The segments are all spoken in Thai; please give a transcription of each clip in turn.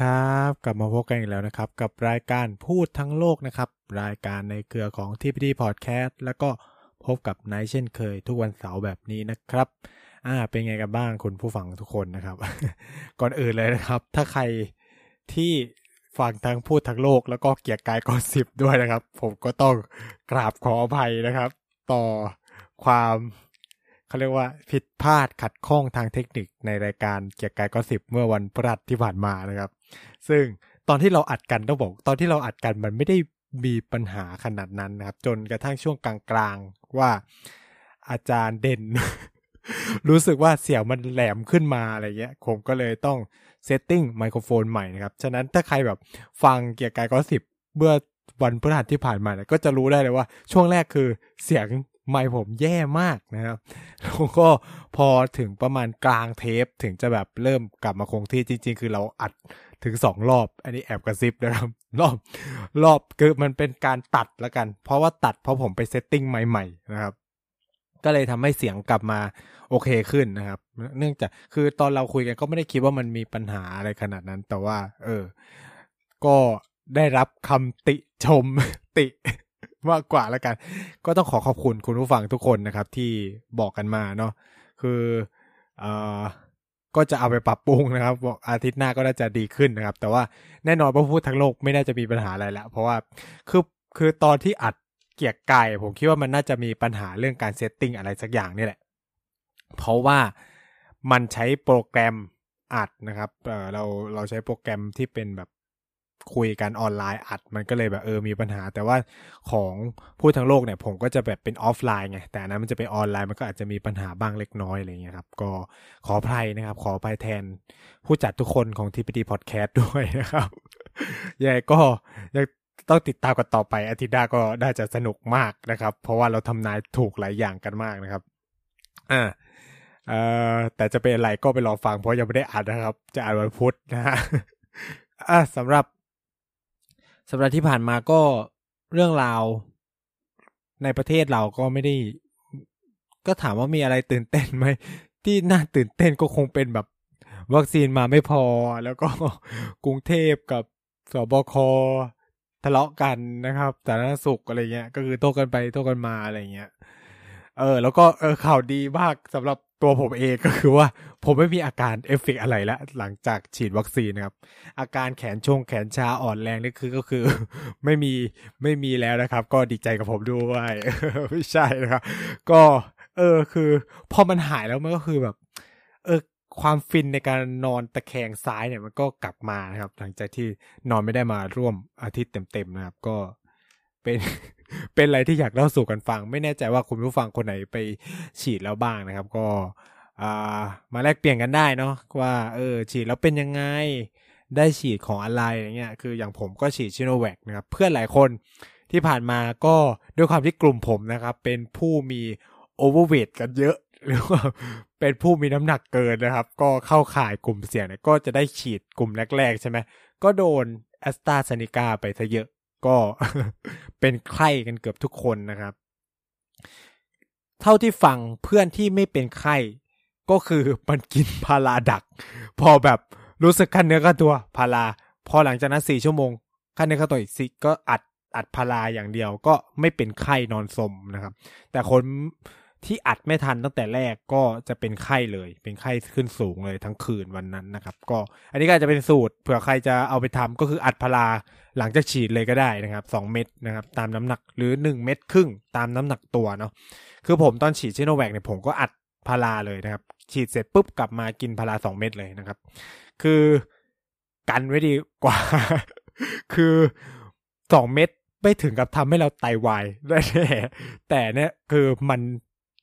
ครับ กลับมาพบกันอีกแล้วนะครับ กับรายการพูดทั้งโลกนะครับ รายการในเครือของ TPD Podcast แล้วก็พบกับไนท์เช่นเคย ทุกวันเสาร์แบบนี้นะครับ อ่า เป็นไงกันบ้างคุณผู้ฟังทุกคนนะครับ ก่อนอื่นเลยนะครับ ถ้าใครที่ฟังทั้งพูดทั้งโลก แล้วก็เกียกกาย gossip ด้วยนะครับ ผมก็ต้องกราบขออภัยนะครับ ต่อความเขาเรียกว่าผิดพลาดขัดข้องทางเทคนิคในรายการเกียกกาย gossip เมื่อวันพฤหัสที่ผ่านมานะครับ ซึ่งตอนที่เราอัดกันต้องบอก ตอนที่เราอัดกันมันไม่ได้มีปัญหาขนาดนั้นนะครับ จนกระทั่งช่วงกลางๆว่าอาจารย์เด่น รู้สึกว่าเสียงมันแหลมขึ้นมาอะไรเงี้ยผมก็เลยต้องเซตติ้งไมโครโฟนใหม่นะครับ ฉะนั้นถ้าใครแบบฟังเกียร์กายก็สิบเมื่อวันพฤหัสที่ผ่านมาเนี่ยก็จะรู้ได้เลยว่าช่วงแรกคือเสียง ไมค์ผมแย่มากนะครับแล้วก็พอถึงประมาณกลางเทปถึงจะแบบเริ่มกลับมาคงที่จริง ๆ คือเราอัดถึงสองรอบ อันนี้แอบกระซิบนะครับรอบรอบคือมันเป็นการตัดแล้วกัน เพราะว่าตัดเพราะผมไป setting ใหม่ ๆ นะครับก็เลยทำให้เสียงกลับมาโอเคขึ้นนะครับ เนื่องจากคือตอนเราคุยกันก็ไม่ได้คิดว่ามันมีปัญหาอะไรขนาดนั้น แต่ว่า เออ ก็ได้รับคำติชมติ มากกว่าแล้วกัน ก็ต้องขอขอบคุณคุณผู้ฟังทุกคนนะครับ ที่บอกกันมาเนาะคือเอ่อก็จะเอาไปปรับปรุงนะครับบอกอาทิตย์หน้าก็น่าจะดีขึ้นนะครับ แต่ว่าแน่นอนว่าพูดทั้งโลกไม่น่าจะมีปัญหาอะไรแล้วเพราะว่าคือคือตอนที่อัดเกียร์กายผมคิดว่ามันน่าจะมีปัญหาเรื่องการเซตติ้งอะไรสักอย่างนี่แหละ เพราะว่ามันใช้โปรแกรมอัดนะครับเออเราเราใช้โปรแกรมที่เป็นแบบ คุยกันออนไลน์อัดมันก็เลยแบบเออมีปัญหา แต่ว่าของพุธทั้งโลกเนี่ยผมก็จะแบบเป็นออฟไลน์ไงแต่นั้นมันจะเป็นออนไลน์มันก็อาจจะมีปัญหาบ้างเล็กน้อยอะไรเงี้ยครับก็ขออภัยนะครับ ขออภัยแทนผู้จัดทุกคนของทีพีดีพอดแคสต์ด้วยนะครับยังไงก็ยังต้องติดตามกันต่อไปอาทิตย์หน้าก็น่าจะสนุกมากนะครับ เพราะว่าเราทำนายถูกหลายอย่างกันมากนะครับอ่าเอ่อแต่จะเป็นอะไรก็ไปรอฟังเพราะยังไม่ได้อ่านนะครับ จะอ่านวันพุธนะฮะอะสำหรับ สัปดาห์ที่ผ่านมาก็เรื่องราวในประเทศเราก็ไม่ได้ ก็ถามว่ามีอะไรตื่นเต้นไหม ที่น่าตื่นเต้นก็คงเป็นแบบ วัคซีนมาไม่พอ แล้วก็กรุงเทพกับสบคทะเลาะกันนะครับสาธารณสุขอะไรเงี้ย ก็คือโต้กันไปโต้กันมาอะไรเงี้ย เออ แล้วก็เออข่าวดีมากสำหรับตัวผมเองก็คือว่า ผมไม่มีอาการเอฟเฟกอะไรแล้วหลังจากฉีดวัคซีนนะครับ อาการแขนชงแขนชาอ่อนแรงนี่คือก็คือ ไม่มีไม่มีแล้วนะครับ ก็ดีใจกับผมด้วยไม่ใช่นะครับ ก็ เออคือ พอมันหายแล้วมันก็คือแบบ เออความฟินในการนอนตะแคงซ้ายเนี่ยมันก็กลับมานะครับ หลังจากที่นอนไม่ได้มาร่วมอาทิตย์เต็มๆนะครับ ก็เป็นเป็นอะไรที่อยากเล่าสู่กันฟัง ไม่แน่ใจว่าคุณผู้ฟังคนไหนไปฉีดแล้วบ้างนะครับ ก็ามาแลกเปลี่ยนกันได้เนาะว่าเออฉีดแล้วเป็นยังไงได้ฉีดของอะไรอย่างเงี้ยคืออย่างผมก็ฉีดชิโนแวคนะครับเพื่อนหลายคนที่ผ่านมาก็ด้วยความที่กลุ่มผมนะครับ เป็นผู้มีโอเวอร์เวทกันเยอะ หรือว่าเป็นผู้มีน้ำหนักเกินนะครับ ก็เข้าข่ายกลุ่มเสี่ยงเนี่ยก็จะได้ฉีดกลุ่มแรก ๆ ใช่ไหมก็โดนแอสตราเซเนกาไปซะเยอะ ก็เป็นไข้กันเกือบทุกคนนะครับ เท่าที่ฟังเพื่อนที่ไม่เป็นไข้ ก็คือมันกินพาราดัก พอแบบรู้สึกขั้นเนื้อขั้นตัวพาราพอหลังจากนั้นสี่ชั่วโมงขั้นเนื้อขั้นตัวอีกสิก็อัดอัดพาราอย่างเดียวก็ไม่เป็นไข้นอนสมนะครับ แต่คนที่อัดไม่ทันตั้งแต่แรกก็จะเป็นไข้เลย เป็นไข้ขึ้นสูงเลยทั้งคืนวันนั้นนะครับ ก็อันนี้ก็จะเป็นสูตรเผื่อใครจะเอาไปทำก็คืออัดพาราหลังจากฉีดเลยก็ได้นะครับสองเม็ดนะครับ ตามน้ำหนักหรือหนึ่งเม็ดครึ่งตามน้ำหนักตัวเนาะคือผมตอนฉีดชิโนแวคเนี่ยผมก็อัดพาราเลยนะครับ ฉีดเสร็จปุ๊บกลับมากินพาราสองเม็ดเลยนะครับ คือกันไว้ดีกว่า คือสองเม็ดไม่ถึงกับทำให้เราไตาวายได้แน่แต่เนี่ยคือมัน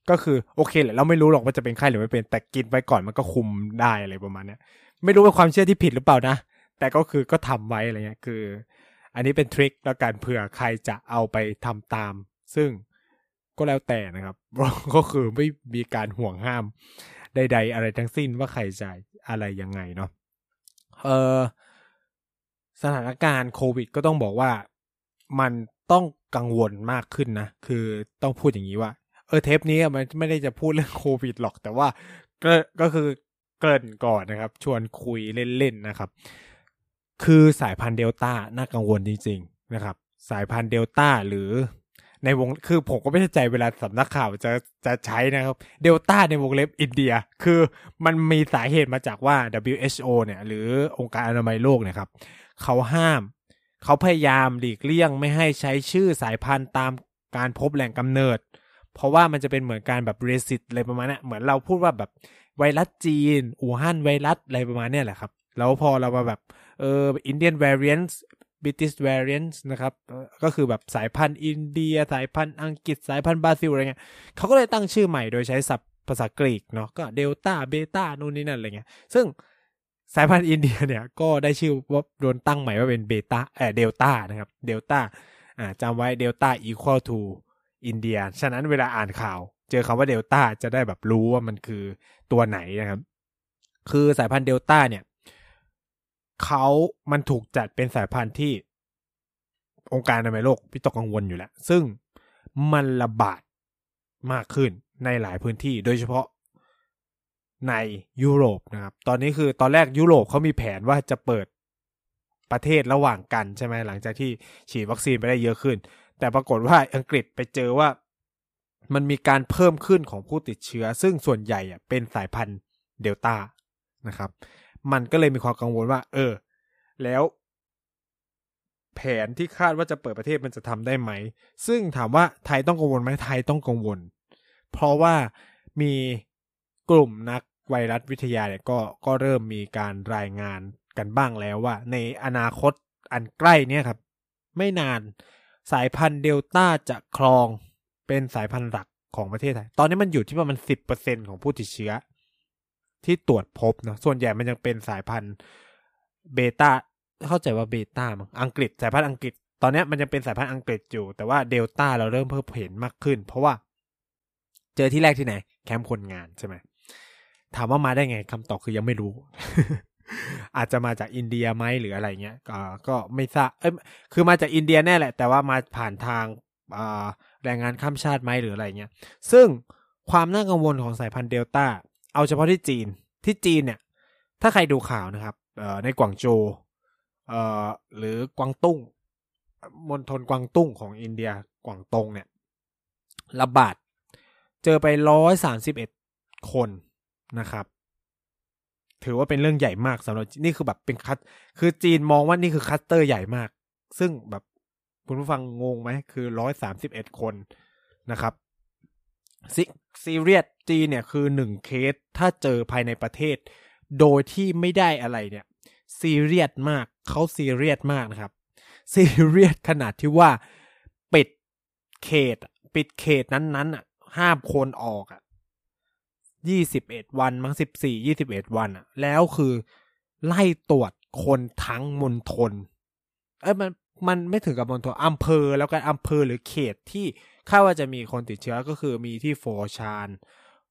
ก็คือโอเคแหละเราไม่รู้หรอกว่าจะเป็นไข้หรือไม่เป็น แต่กินไปก่อนมันก็คุมได้อะไรประมาณเนี้ยไม่รู้เป็นความเชื่อที่ผิดหรือเปล่านะ แต่ก็คือก็ทำไว้อะไรเงี้ยคือ อันนี้เป็นทริคแล้วกันเผื่อใครจะเอาไปทำตาม ซึ่งก็แล้วแต่นะครับก็คือไม่มีการห่วงห้าม ใด ๆ อะไรทั้งสิ้นว่าใครจะอะไรยังไงเนาะเออสถานการณ์โควิด ก็ต้องบอกว่ามันต้องกังวลมากขึ้นนะ คือต้องพูดอย่างนี้ว่า เออเทปนี้มันไม่ได้จะพูดเรื่องโควิดหรอก แต่ว่าก็ก็คือเกริ่นก่อนนะครับ ชวนคุยเล่นๆนะครับ คือสายพันธุ์เดลต้าน่ากังวลจริง ๆ นะครับ สายพันธุ์เดลต้าหรือ ในวงคือผมก็ไม่เข้าใจเวลาสำนักข่าวจะจะใช้นะครับเดลต้าในวงเล็บอินเดีย คือมันมีสาเหตุมาจากว่า WHO เนี่ย หรือองค์การอนามัยโลกเนี่ยครับเขาห้าม เขาพยายามหลีกเลี่ยงไม่ให้ใช้ชื่อสายพันธุ์ตามการพบแหล่งกำเนิด เพราะว่ามันจะเป็นเหมือนการแบบ racist อะไรประมาณนี้เหมือนเราพูดว่าแบบไวรัสจีน อู่ฮั่นไวรัสอะไรประมาณนี้แหละครับ แล้วพอเรามาแบบเอออินเดียน variants British variants นะครับ ก็คือแบบสายพันธุ์อินเดีย สายพันธุ์อังกฤษสายพันธุ์บราซิลอะไรเงี้ยเขาก็เลยตั้งชื่อใหม่โดยใช้ศัพท์ภาษากรีกเนาะก็เดลต้าเบต้านู่นนี่นั่นอะไรเงี้ย ซึ่งสายพันธุ์อินเดียเนี่ยก็ได้ชื่อว่าโดนตั้งใหม่ว่าเป็นเบต้าเออเดลต้านะครับเดลต้าอ่าจำไว้เดลต้า equal to อินเดีย ฉะนั้นเวลาอ่านข่าว เจอคำว่าเดลต้าจะได้แบบรู้ว่ามันคือตัวไหนนะครับ คือสายพันธุ์เดลต้าเนี่ย เขามันถูกจัดเป็นสายพันธุ์ที่ องค์การอนามัยโลกพิตกกังวลอยู่แล้ว ซึ่งมันระบาดมากขึ้นในหลายพื้นที่โดยเฉพาะในยุโรปนะครับ ตอนนี้คือตอนแรกยุโรปเขามีแผนว่าจะเปิดประเทศระหว่างกันใช่ไหมหลังจากที่ฉีดวัคซีนไปได้เยอะขึ้น แต่ปรากฏว่าอังกฤษไปเจอว่ามันมีการเพิ่มขึ้นของผู้ติดเชื้อ ซึ่งส่วนใหญ่เป็นสายพันธุ์เดลต้านะครับ มันก็เลยมีความกังวลว่า เออ แล้ว แผนที่คาดว่าจะเปิดประเทศมันจะทำได้ไหม ซึ่งถามว่าไทยต้องกังวลไหมไทยต้องกังวล เพราะว่ามีกลุ่มนักไวรัสวิทยาเนี่ยก็ก็เริ่มมีการรายงานกันบ้างแล้วว่า ในอนาคตอันใกล้เนี่ยครับ ไม่นานสายพันธุ์เดลต้าจะครองเป็นสายพันธุ์หลักของประเทศไทย ตอนนี้มันอยู่ที่ประมาณสิบเปอร์เซ็นของผู้ติดเชื้อ ที่ตรวจพบเนาะส่วนใหญ่มันยังเป็นสายพันธุ์เบต้าเข้าใจว่าเบต้ามั้งอังกฤษสายพันธุ์อังกฤษ ตอนนี้มันยังเป็นสายพันธุ์อังกฤษอยู่ แต่ว่าเดลต้าเราเริ่มเพิ่มเห็นมากขึ้น เพราะว่าเจอที่แรกที่ไหน แคมป์คนงานใช่ไหมถามว่ามาได้ไงคำตอบคือยังไม่รู้ อาจจะมาจากอินเดียไหมหรืออะไรเงี้ยก็ก็ไม่ทราบเอ้ยคือมาจากอินเดียแน่แหละ แต่ว่ามาผ่านทางแรงงานข้ามชาติไหมหรืออะไรเงี้ยซึ่งความน่ากังวลของสายพันธุ์เดลต้า เอาเฉพาะที่จีนที่จีนเนี่ย ถ้าใครดูข่าวนะครับในกวางโจหรือกวางตุ้งมณฑลกวางตุ้งของอินเดียกวางตงเนี่ยระบาดเจอไปร้อยสามสิบเอ็ดคนนะครับ ถือว่าเป็นเรื่องใหญ่มากสำหรับนี่คือแบบเป็นคัตคือจีนมองว่านี่คือคัตเตอร์ใหญ่มาก ซึ่งแบบคุณผู้ฟังงงไหมคือร้อยสามสิบเอ็ดคนนะครับ ซีเรียสจีเนี่ยคือหนึ่งเคสถ้าเจอภายในประเทศ โดยที่ไม่ได้อะไรเนี่ยซีเรียสมากเขาซีเรียสมากนะครับซีเรียสขนาดที่ว่าปิดเขต ปิดเขตนั้นๆอะห้ามคนออกอะยี่สิบเอ็ดวันมั้งสิบสี่ยี่สิบเอ็ดวันอะ แล้วคือไล่ตรวจคนทั้งมณฑลเอ้ยมัน มันไม่ถึงกับมณฑลอำเภอ แล้วกันอำเภอหรือเขตที่คาดว่าจะมีคนติดเชื้อก็คือมีที่โฟชาน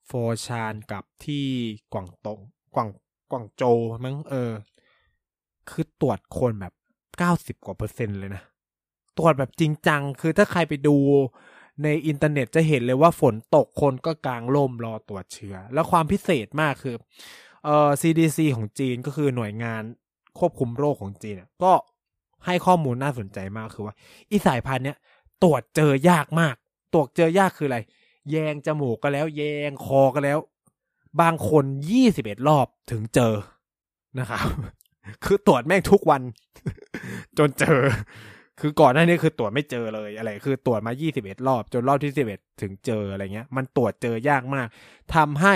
โฟชานกับที่กวางตงกวางกวางโจมั้งเออ คือตรวจคนแบบเก้าสิบกว่าเปอร์เซ็นต์เลยนะ ตรวจแบบจริงจัง คือถ้าใครไปดูในอินเทอร์เน็ตจะเห็นเลยว่าฝนตกคนก็กลางร่มรอตรวจเชื้อ แล้วความพิเศษมากคือเอ่อ CDC ของจีนก็คือหน่วยงานควบคุมโรคของจีนก็ ให้ข้อมูลน่าสนใจมากคือว่า อีสายพันธุ์เนี้ยตรวจเจอยากมาก ตรวจเจอยากคืออะไร แยงจมูกก็แล้ว แยงคอก็แล้ว บางคนยี่สิบเอ็ดรอบถึงเจอนะครับคือตรวจแม่งทุกวัน จนเจอ คือก่อนหน้านี้คือตรวจไม่เจอเลยอะไร คือตรวจมา 21 รอบ จนรอบที่ 11 ถึงเจออะไรเงี้ย มันตรวจเจอยากมากทำให้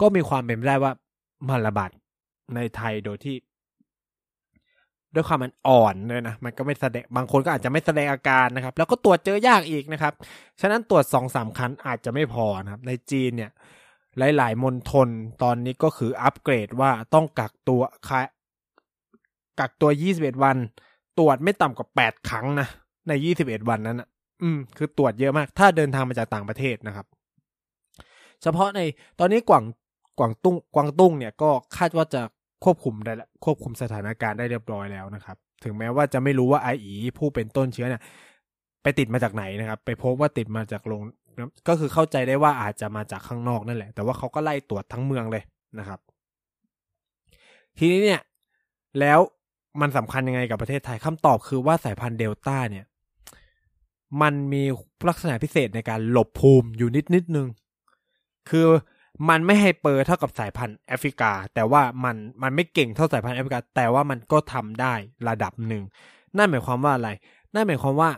ก็มีความเป็นไปได้ว่ามันระบาดในไทยโดยที่ ด้วยความมันอ่อนเลยนะมันก็ไม่แสดงบางคนก็อาจจะไม่แสดงอาการนะครับ แล้วก็ตรวจเจอยากอีกนะครับ ฉะนั้นตรวจสองสามครั้งอาจจะไม่พอนะครับ ในจีนเนี่ย หลาย ๆมณฑลตอนนี้ก็คืออัปเกรดว่าต้องกักตัวกักตัว21วัน ตรวจไม่ต่ำกว่า8ครั้งนะใน21วันนั้นอะอืม คือตรวจเยอะมาก ถ้าเดินทางมาจากต่างประเทศนะครับ เฉพาะในตอนนี้กวางกวางตุ้งกวางตุ้งเนี่ยก็คาดว่าจะ ควบคุมได้ละควบคุมสถานการณ์ได้เรียบร้อยแล้วนะครับ ถึงแม้ว่าจะไม่รู้ว่าไออีผู้เป็นต้นเชื้อเนี่ยไปติดมาจากไหนนะครับ ไปพบว่าติดมาจากโรงก็คือเข้าใจได้ว่าอาจจะมาจากข้างนอกนั่นแหละ แต่ว่าเขาก็ไล่ตรวจทั้งเมืองเลยนะครับ ทีนี้เนี่ย แล้วมันสำคัญยังไงกับประเทศไทยคำตอบคือว่าสายพันธุ์เดลต้าเนี่ย มันมีลักษณะพิเศษในการหลบภูมิอยู่นิดนิดนึง คือ มันไม่ให้เปอร์เท่ากับสายพันธุ์แอฟริกา แต่ว่ามันมันไม่เก่งเท่าสายพันธุ์แอฟริกา แต่ว่ามันก็ทำได้ระดับหนึ่งนั่นหมายความว่าอะไร นั่นหมายความว่า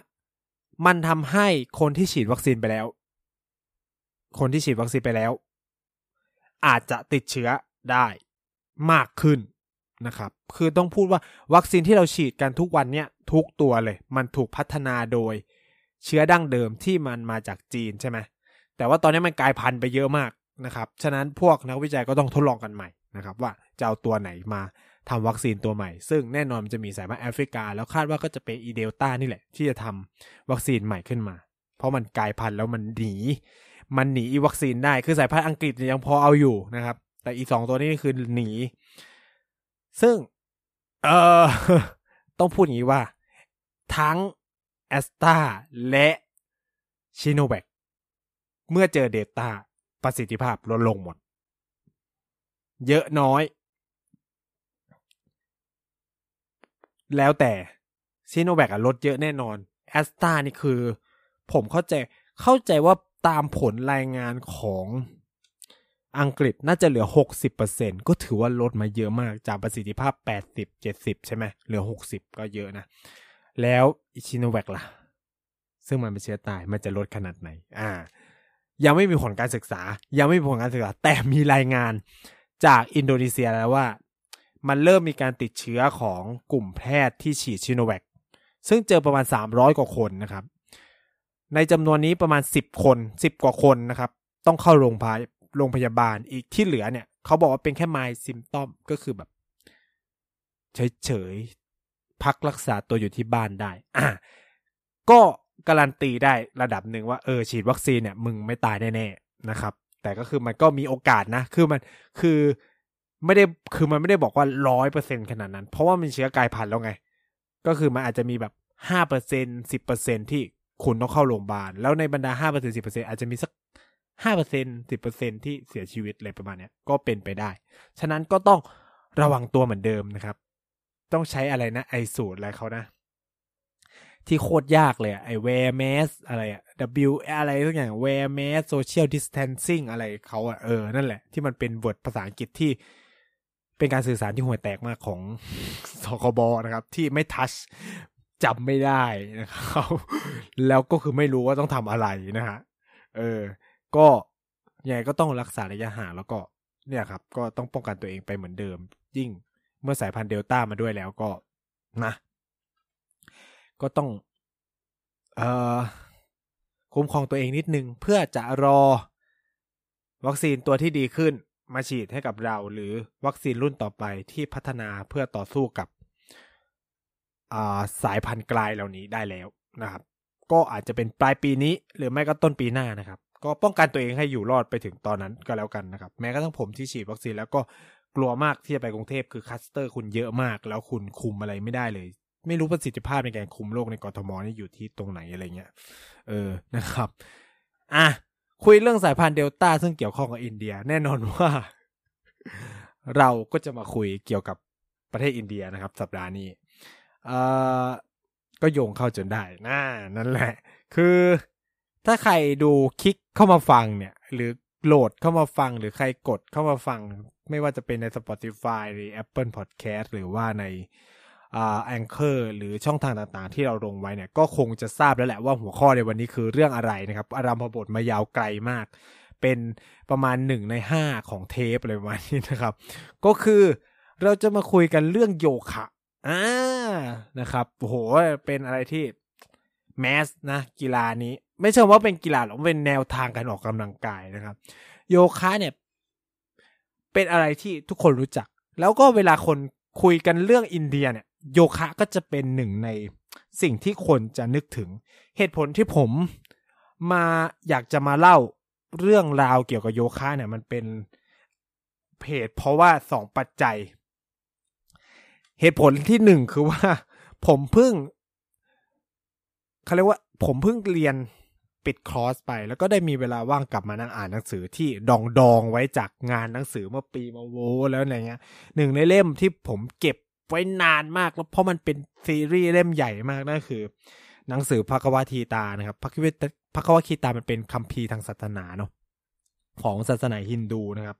มันทำให้คนที่ฉีดวัคซีนไปแล้ว คนที่ฉีดวัคซีนไปแล้ว อาจจะติดเชื้อได้มากขึ้นนะครับ คือต้องพูดว่าวัคซีนที่เราฉีดกันทุกวันเนี้ยทุกตัวเลย มันถูกพัฒนาโดย เชื้อดั้งเดิมที่มันมาจากจีนใช่ไหมแต่ว่าตอนนี้มันกลายพันธุ์ไปเยอะมาก นะครับ ฉะนั้นพวกนักวิจัยก็ต้องทดลองกันใหม่นะครับ ว่าจะเอาตัวไหนมาทำวัคซีนตัวใหม่ ซึ่งแน่นอนมันจะมีสายพันธุ์แอฟริกา แล้วคาดว่าก็จะเป็นอีเดลต้านี่แหละ ที่จะทำวัคซีนใหม่ขึ้นมา เพราะมันกลายพันธุ์แล้วมันหนี มันหนีอีวัคซีนได้ คือสายพันธุ์อังกฤษยังพอเอาอยู่นะครับ แต่อีสองตัวนี้คือหนี ซึ่ง เออต้องพูดอย่างนี้ว่า ทั้งแอสตาและชิโนแวคเมื่อเจอเดต้า ประสิทธิภาพลดลงหมด เยอะน้อย แล้วแต่ซีโนแวคอะลดเยอะแน่นอนแอสตานี่คือ ผมเข้าใจเข้าใจว่าตามผลรายงานของอังกฤษน่าจะเหลือ 60%ก็ถือว่าลดมาเยอะมากจากประสิทธิภาพ 80 70 ใช่ไหมเหลือ 60 ก็เยอะนะ แล้วอิชิโนแวคล่ะ ซึ่งมันเป็นเชื้อตายมันจะลดขนาดไหน อ่า ยังไม่มีผลการศึกษา ยังไม่มีผลการศึกษา แต่มีรายงานจากอินโดนีเซียแล้วว่า มันเริ่มมีการติดเชื้อของกลุ่มแพทย์ที่ฉีดชิโนแวคซึ่งเจอประมาณ 300 กว่าคนนะครับ ในจำนวนนี้ประมาณ 10 คน 10 กว่าคนนะครับ ต้องเข้าโรงพยาบาลโรงพยาบาลอีกที่เหลือเนี่ย เขาบอกว่าเป็นแค่ไมซิมตอมก็คือแบบ เฉยๆ พักรักษาตัวอยู่ที่บ้านได้อะก็ การันตีได้ระดับหนึ่งว่าเออฉีดวัคซีนเนี่ยมึงไม่ตายแน่ๆนะครับ แต่ก็คือมันก็มีโอกาสนะ คือมันคือไม่ได้คือมันไม่ได้บอกว่าร้อยเปอร์เซ็นขนาดนั้น เพราะว่ามันเชื้อกลายพันธุ์แล้วไง ก็คือมันอาจจะมีแบบห้าเปอร์เซ็นสิบเปอร์เซ็นที่คุณต้องเข้าโรงพยาบาล แล้วในบรรดาห้าเปอร์เซ็นสิบเปอร์เซ็นอาจจะมีสักห้าเปอร์เซ็นสิบเปอร์เซ็นที่เสียชีวิตอะไรประมาณเนี้ยก็เป็นไปได้ ฉะนั้นก็ต้องระวังตัวเหมือนเดิมนะครับ ต้องใช้อะไรนะไอสูตรอะไรเขานะ ที่โคตรยากเลยไอ wear mask อะไรอะ W อะไรทุกอย่าง wear mask social distancing อะไรเขาอะเออ นั่นแหละ ที่มันเป็นบทภาษาอังกฤษที่เป็นการสื่อสารที่ห่วยแตกมากของสคบนะครับ ที่ไม่ทัชจำไม่ได้นะครับ แล้วก็คือไม่รู้ว่าต้องทำอะไรนะฮะเออ ก็ยังไงก็ต้องรักษาระยะห่างแล้วก็เนี่ยครับ ก็ต้องป้องกันตัวเองไปเหมือนเดิม ยิ่งเมื่อสายพันธุ์เดลต้ามาด้วยแล้วก็นะ ก็ต้องเอ่อคุ้มครองตัวเองนิดนึง เพื่อจะรอ วัคซีนตัวที่ดีขึ้นมาฉีดให้กับเรา หรือวัคซีนรุ่นต่อไปที่พัฒนาเพื่อต่อสู้กับสายพันธุ์กลายเหล่านี้ได้แล้วนะครับ ก็อาจจะเป็นปลายปีนี้ หรือไม่ก็ต้นปีหน้านะครับ ก็ป้องกันตัวเองให้อยู่รอดไปถึงตอนนั้นก็แล้วกันนะครับ แม้กระทั่งผมที่ฉีดวัคซีนแล้วก็กลัวมากที่จะไปกรุงเทพคือ cluster คุณเยอะมาก แล้วคุณคุมอะไรไม่ได้เลย ไม่รู้ประสิทธิภาพในการคุมโรคในกทมนี่อยู่ที่ตรงไหนอะไรเงี้ย เออนะครับ อะคุยเรื่องสายพันธุ์เดลต้าซึ่งเกี่ยวข้องกับอินเดีย แน่นอนว่า เราก็จะมาคุยเกี่ยวกับประเทศอินเดียนะครับ สัปดาห์นี้เอ่อก็โยงเข้าจนได้น่านั่นแหละ คือถ้าใครดูคลิกเข้ามาฟังเนี่ย หรือโหลดเข้ามาฟังหรือใครกดเข้ามาฟัง ไม่ว่าจะเป็นใน Spotify หรือ Apple Podcast หรือว่าใน แองเกอร์หรือช่องทางต่างๆ ที่เราลงไว้เนี่ยก็คงจะทราบแล้วแหละว่าหัวข้อในวันนี้คือเรื่องอะไรนะครับอารัมพบทมายาวไกลมาก เป็นประมาณหนึ่งในห้าของเทปอะไรประมาณนี้นะครับ ก็คือเราจะมาคุยกันเรื่องโยคะอ่านะครับโอ้โหเป็นอะไรที่แมสนะกีฬานี้ ไม่ใช่ว่าเป็นกีฬาหรอกเป็นแนวทางการออกกำลังกายนะครับ โยคะเนี่ย เป็นอะไรที่ทุกคนรู้จัก แล้วก็เวลาคนคุยกันเรื่องอินเดียเนี่ย โยคะก็จะเป็นหนึ่งในสิ่งที่คนจะนึกถึง เหตุผลที่ผมมาอยากจะมาเล่าเรื่องราวเกี่ยวกับโยคะเนี่ยมันเป็นเหตุเพราะว่าสองปัจจัย เหตุผลที่หนึ่งคือว่า ผมเพิ่งเขาเรียกว่าผมเพิ่งเรียนปิดคอร์สไป แล้วก็ได้มีเวลาว่างกลับมานั่งอ่านหนังสือที่ดองดองไว้จากงานหนังสือเมื่อปีมาโวแล้วอะไรเงี้ยหนึ่งในเล่มที่ผมเก็บ ไว้นานมากแล้วเพราะมันเป็นซีรีส์เล่มใหญ่มากนั่นคือ หนังสือพระกวาทีตานะครับพระคิวพระกวาทีตามันเป็นคัมภีร์ทางศาสนาเนาะของศาสนาฮินดูนะครับ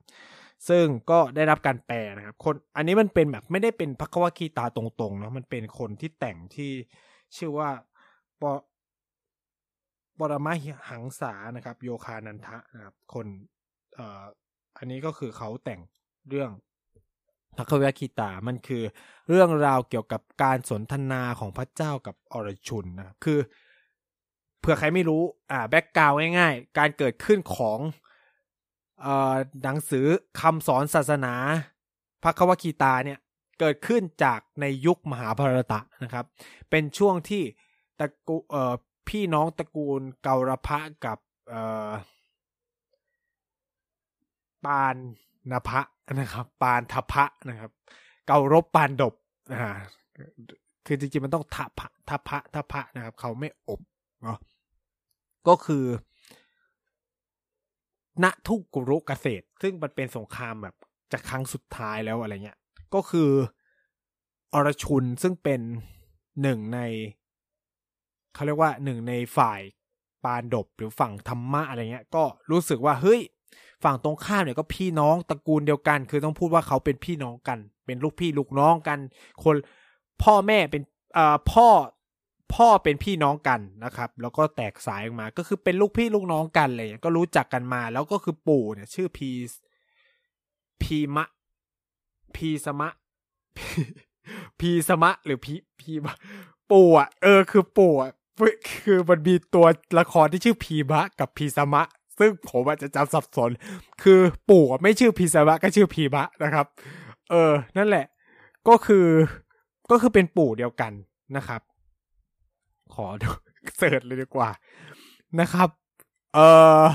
ซึ่งก็ได้รับการแปลนะครับ คนอันนี้มันเป็นแบบไม่ได้เป็นพระกวาคีตาตรงๆเนาะมันเป็นคนที่แต่งที่ชื่อว่าปปรมาหังษานะครับ โยคานันทะนะครับ คนเอ่ออันนี้ก็คือเขาแต่งเรื่อง พระกวาคีตามันคือเรื่องราวเกี่ยวกับการสนทนาของพระเจ้ากับอรชุนนะคือเผื่อใครไม่รู้อ่าแบ็กกราวง่ายๆ การเกิดขึ้นของเอ่อหนังสือคำสอนศาสนาพระควคีตาเนี่ยเกิดขึ้นจากในยุคมหาภารตะนะครับ เป็นช่วงที่ตระกูเอ่อพี่น้องตระกูลเการพะกับเอ่อปาน นภะนะครับ ปานทพะนะครับ เการบปานดบอ่าคือจริงๆมันต้องทพะทพะทพะนะครับ เขาไม่อบเนาะก็คือณทุกกุรุเกษตร ซึ่งมันเป็นสงครามแบบจะครั้งสุดท้ายแล้วอะไรเงี้ย ก็คืออรชุนซึ่งเป็นหนึ่งในเขาเรียกว่าหนึ่งในฝ่ายปานดบหรือฝั่งธรรมะอะไรเงี้ย ก็รู้สึกว่าเฮ้ย ฝั่งตรงข้ามเนี่ยก็พี่น้องตระกูลเดียวกัน คือต้องพูดว่าเขาเป็นพี่น้องกัน เป็นลูกพี่ลูกน้องกัน คนพ่อแม่เป็นเอ่อพ่อพ่อเป็นพี่น้องกันนะครับ แล้วก็แตกสายออกมา ก็คือเป็นลูกพี่ลูกน้องกันเลยก็รู้จักกันมา แล้วก็คือปู่เนี่ย ชื่อพีพีมะ พีสมะ พีสมะ หรือพีพีปู่อะ เออ คือปู่อะคือมันมีตัวละครที่ชื่อพีมะกับพีสมะ ซึ่งผมอาจจะจำสับสน คือปู่ไม่ชื่อพีสมะก็ชื่อพีมะนะครับ เออ นั่นแหละ ก็คือก็คือเป็นปู่เดียวกันนะครับ ขอเสิร์ชเลยดีกว่านะครับ เออ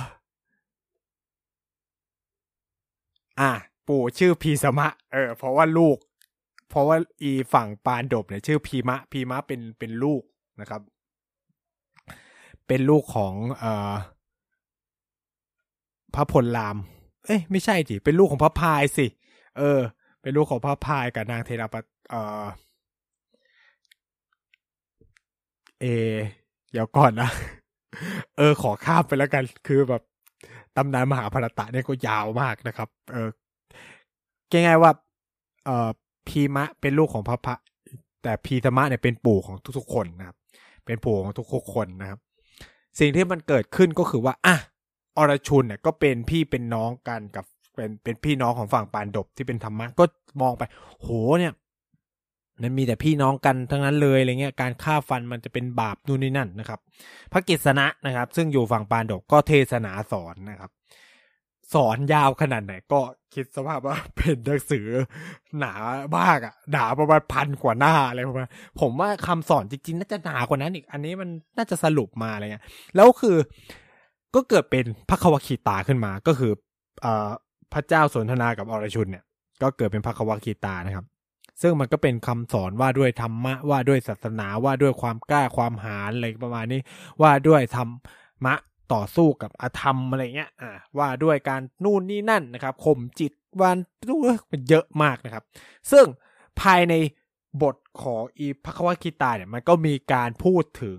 อะปู่ชื่อพีสมะ เออ เพราะว่าลูก เพราะว่าอีฝั่งปานดบเนี่ยชื่อพีมะ พีมะเป็นเป็นลูกนะครับ เป็นลูกของเอ่อ พระพลราม เอ้ยไม่ใช่สิเป็นลูกของพระพายสิ เออ เป็นลูกของพระพายกับนางเทราปเออเอเดี๋ยวก่อนนะเออ ขอข้ามไปแล้วกันคือแบบตำนานมหาภารตะเนี่ยก็ยาวมากนะครับ เออง่ายๆว่า เออพีมะเป็นลูกของพระพะ แต่พีธรรมะเนี่ยเป็นปู่ของทุกๆคนนะครับ เป็นปู่ของทุกๆคนนะครับ สิ่งที่มันเกิดขึ้นก็คือว่าอะ อรชุนเนี่ยก็เป็นพี่เป็นน้องกันกับเป็นเป็นพี่น้องของฝั่งปานดบที่เป็นธรรมะก็มองไป โหเนี่ย มันมีแต่พี่น้องกันทั้งนั้นเลยอะไรเงี้ยการฆ่าฟันมันจะเป็นบาปนู่นนี่นั่นนะครับ พระกิษณะนะครับ ซึ่งอยู่ฝั่งปานดกก็เทศนาสอนนะครับ สอนยาวขนาดไหนก็คิดสภาพว่าเป็นหนังสือหนามากอะหนาประมาณพันกว่าหน้าอะไรประมาณผมว่าคำสอนจริงๆ น่าจะหนากว่านั้นอีก อันนี้มันน่าจะสรุปมาอะไรเงี้ยแล้วคือ ก็เกิดเป็นพระควคีตาขึ้นมา ก็คืออพระเจ้าสนทนากับอรชุนเนี่ย ก็เกิดเป็นพระควคีตานะครับ ซึ่งมันก็เป็นคำสอนว่าด้วยธรรมะว่าด้วยศาสนาว่าด้วยความกล้าความหาญอะไรประมาณนี้ ว่าด้วยธรรมะต่อสู้กับอธรรมอะไรเงี้ย อ่า ว่าด้วยการนู่นนี่นั่นนะครับข่มจิตวันรู้มันเยอะมากนะครับ ซึ่งภายในบทของอีพระควคิตาเนี่ยมันก็มีการพูดถึง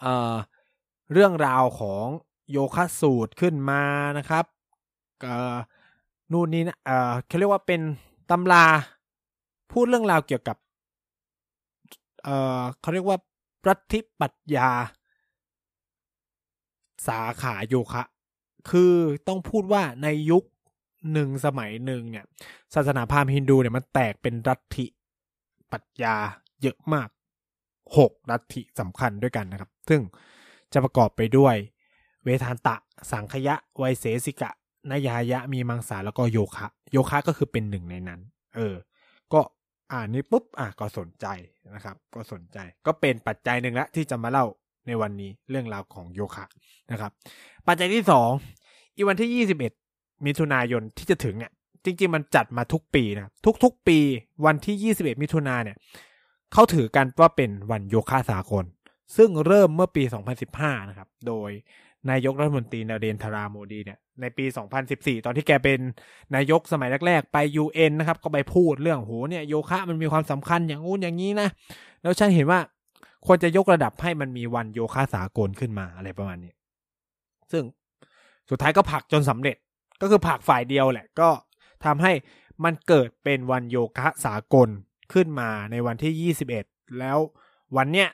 เอ่อ เรื่องราวของโยคะสูตรขึ้นมานะครับนู่นนี่นะเขาเรียกว่าเป็นตำราพูดเรื่องราวเกี่ยวกับเเขาเรียกว่ารัฐิปัญญาสาขาโยคะ คือต้องพูดว่าในยุคหนึ่งสมัยหนึ่งเนี่ยศาสนาพราหมณ์ฮินดูเนี่ยมันแตกเป็นรัฐิปัญญาเยอะมากหกรัฐิสำคัญด้วยกันนะครับ ซึ่ง จะประกอบไปด้วย เวทานตะ สังคยะไวเสสิกะนายายะมีมังสาแล้วก็โยคะ โยคะก็คือเป็นหนึ่งในนั้น เออ ก็อ่านนี้ปุ๊บอะก็สนใจนะครับ ก็สนใจก็เป็นปัจจัยหนึ่งละที่จะมาเล่าในวันนี้เรื่องราวของโยคะนะครับ ปัจจัยที่สองอีวันที่ยี่สิบเอ็ดมิถุนายนที่จะถึงเนี่ย จริง ๆ มันจัดมาทุกปีนะ ทุก ๆ ปีวันที่ 21 มิถุนาเนี่ยเขาถือกันว่าเป็นวันโยคะสากล ซึ่งเริ่มเมื่อปี 2015 นะครับ โดยนายกรัฐมนตรีนาเดนทราโมดีเนี่ยในปี 2014 ตอนที่แกเป็นนายกสมัยแรกๆ ไป UN นะครับ ก็ไปพูดเรื่องโหเนี่ยโยคะมันมีความสำคัญอย่างงู้นอย่างนี้นะ แล้วฉันเห็นว่าควรจะยกระดับให้มันมีวันโยคะสากลขึ้นมาอะไรประมาณนี้ ซึ่งสุดท้ายก็ผลักจนสำเร็จก็คือผลักฝ่ายเดียวแหละ ก็ทำให้มันเกิดเป็นวันโยคะสากลขึ้นมาในวันที่ 21 แล้ววันเนี้ย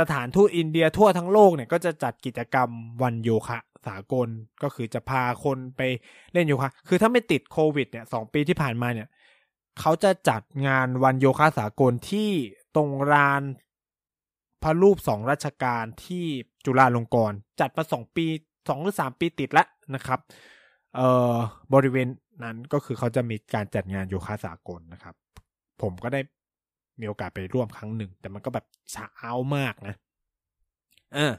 สถานทูตอินเดียทั่วทั้งโลกเนี่ยก็จะจัดกิจกรรมวันโยคะสากลก็คือจะพาคนไปเล่นโยคะ คือถ้าไม่ติดโควิดเนี่ยสองปีที่ผ่านมาเนี่ยเขาจะจัดงานวันโยคะสากลที่ตรงลานพระรูปสองราชการที่จุฬาลงกรณ์จัดมาสองปีสองหรือสามปีติดแล้วนะครับเอ่อบริเวณนั้นก็คือเขาจะมีการจัดงานโยคะสากลนะครับ ผมก็ได้ มีโอกาสไปร่วมครั้งหนึ่ง แต่มันก็แบบช้ามากนะเออ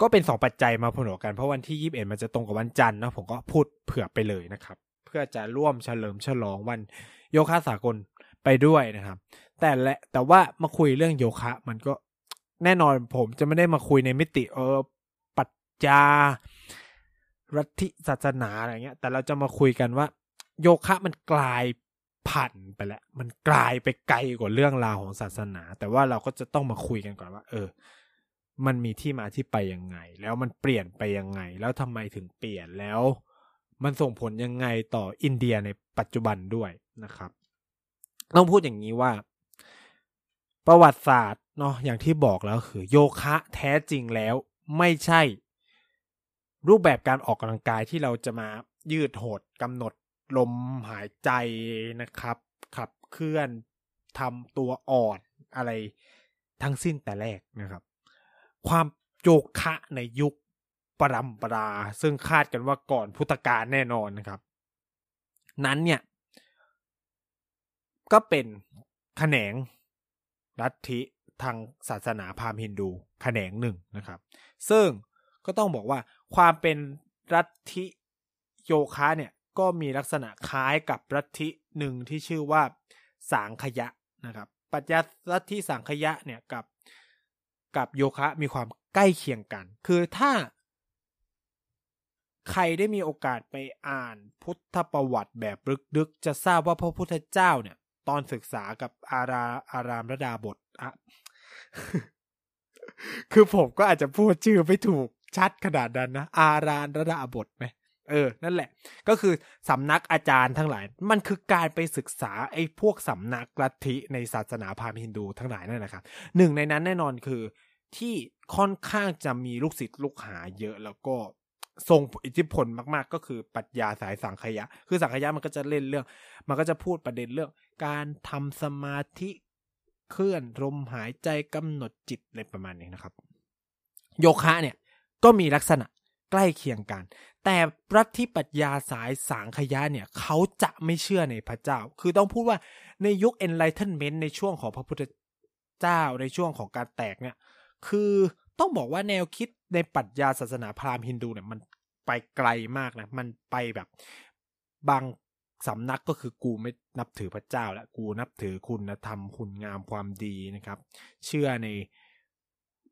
ก็เป็นสองปัจจัยมาผนวกกันเพราะวันที่ยี่สิบเอ็ดมันจะตรงกับวันจันทร์นะผมก็พูดเผื่อไปเลยนะครับ เพื่อจะร่วมเฉลิมฉลองวันโยคะสากลไปด้วยนะครับ แต่และแต่ว่ามาคุยเรื่องโยคะ มันก็แน่นอนผมจะไม่ได้มาคุยในมิติเออปัจจารัฐิศาสนาอะไรเงี้ย แต่เราจะมาคุยกันว่า โยคะมันกลาย ผ่านไปแล้ว มันกลายไปไกลกว่าเรื่องราวของศาสนา แต่ว่าเราก็จะต้องมาคุยกันก่อนว่า เออ มันมีที่มาที่ไปยังไง แล้วมันเปลี่ยนไปยังไง แล้วทำไมถึงเปลี่ยนแล้ว มันส่งผลยังไงต่ออินเดียในปัจจุบันด้วยนะครับต้องพูดอย่างนี้ว่า ประวัติศาสตร์เนาะอย่างที่บอกแล้วคือ โยคะแท้จริงแล้วไม่ใช่ รูปแบบการออกกำลังกายที่เราจะมายืดหดกำหนด ลมหายใจนะครับ ขับเคลื่อนทำตัวอ่อนอะไรทั้งสิ้นแต่แรกนะครับ ความโยคะในยุคปรำปรา ซึ่งคาดกันว่าก่อนพุทธกาลแน่นอนนะครับ นั้นเนี่ย ก็เป็นแขนงลัทธิทางศาสนาพราหมณ์ฮินดูแขนงหนึ่งนะครับ ซึ่งก็ต้องบอกว่าความเป็นลัทธิโยคะเนี่ย ก็มีลักษณะคล้ายกับลัทธิหนึ่งที่ชื่อว่าสางขยะนะครับปัจจัยลัทธิสางขยะเนี่ยกับกับโยคะมีความใกล้เคียงกัน คือถ้า ใครได้มีโอกาสไปอ่านพุทธประวัติแบบลึกๆ จะทราบว่าพระพุทธเจ้าเนี่ย ตอนศึกษากับอาราอารามระดาบทอะคือผมก็อาจจะพูดชื่อไม่ถูกชัดขนาดนั้นนะ อารามระดาบทไหม เออ นั่นแหละ ก็คือสำนักอาจารย์ทั้งหลาย มันคือการไปศึกษาไอ้พวกสำนักลัทธิในศาสนาพราหมณ์ฮินดูทั้งหลายนั่นนะครับ หนึ่งในนั้นแน่นอนคือที่ค่อนข้างจะมีลูกศิษย์ลูกหาเยอะแล้วก็ทรงอิทธิพลมาก ๆ ก็คือปรัชญาสายสังขยะ คือสังขยะมันก็จะเล่นเรื่อง มันก็จะพูดประเด็นเรื่อง การทำสมาธิเคลื่อนลมหายใจกำหนดจิตอะไรประมาณนี้นะครับ โยคะเนี่ยก็มีลักษณะ ใกล้เคียงกัน แต่รัฐที่ปรัชญาสายสังขยะเนี่ยเขาจะไม่เชื่อในพระเจ้า คือต้องพูดว่าในยุค enlightenment ในช่วงของพระพุทธเจ้าในช่วงของการแตกเนี่ย คือต้องบอกว่าแนวคิดในปรัชญาศาสนาพราหมณ์ฮินดูเนี่ยมันไปไกลมากนะ มันไปแบบบางสำนักก็คือกูไม่นับถือพระเจ้าแล้วกูนับถือคุณธรรมคุณงามความดีนะครับ เชื่อใน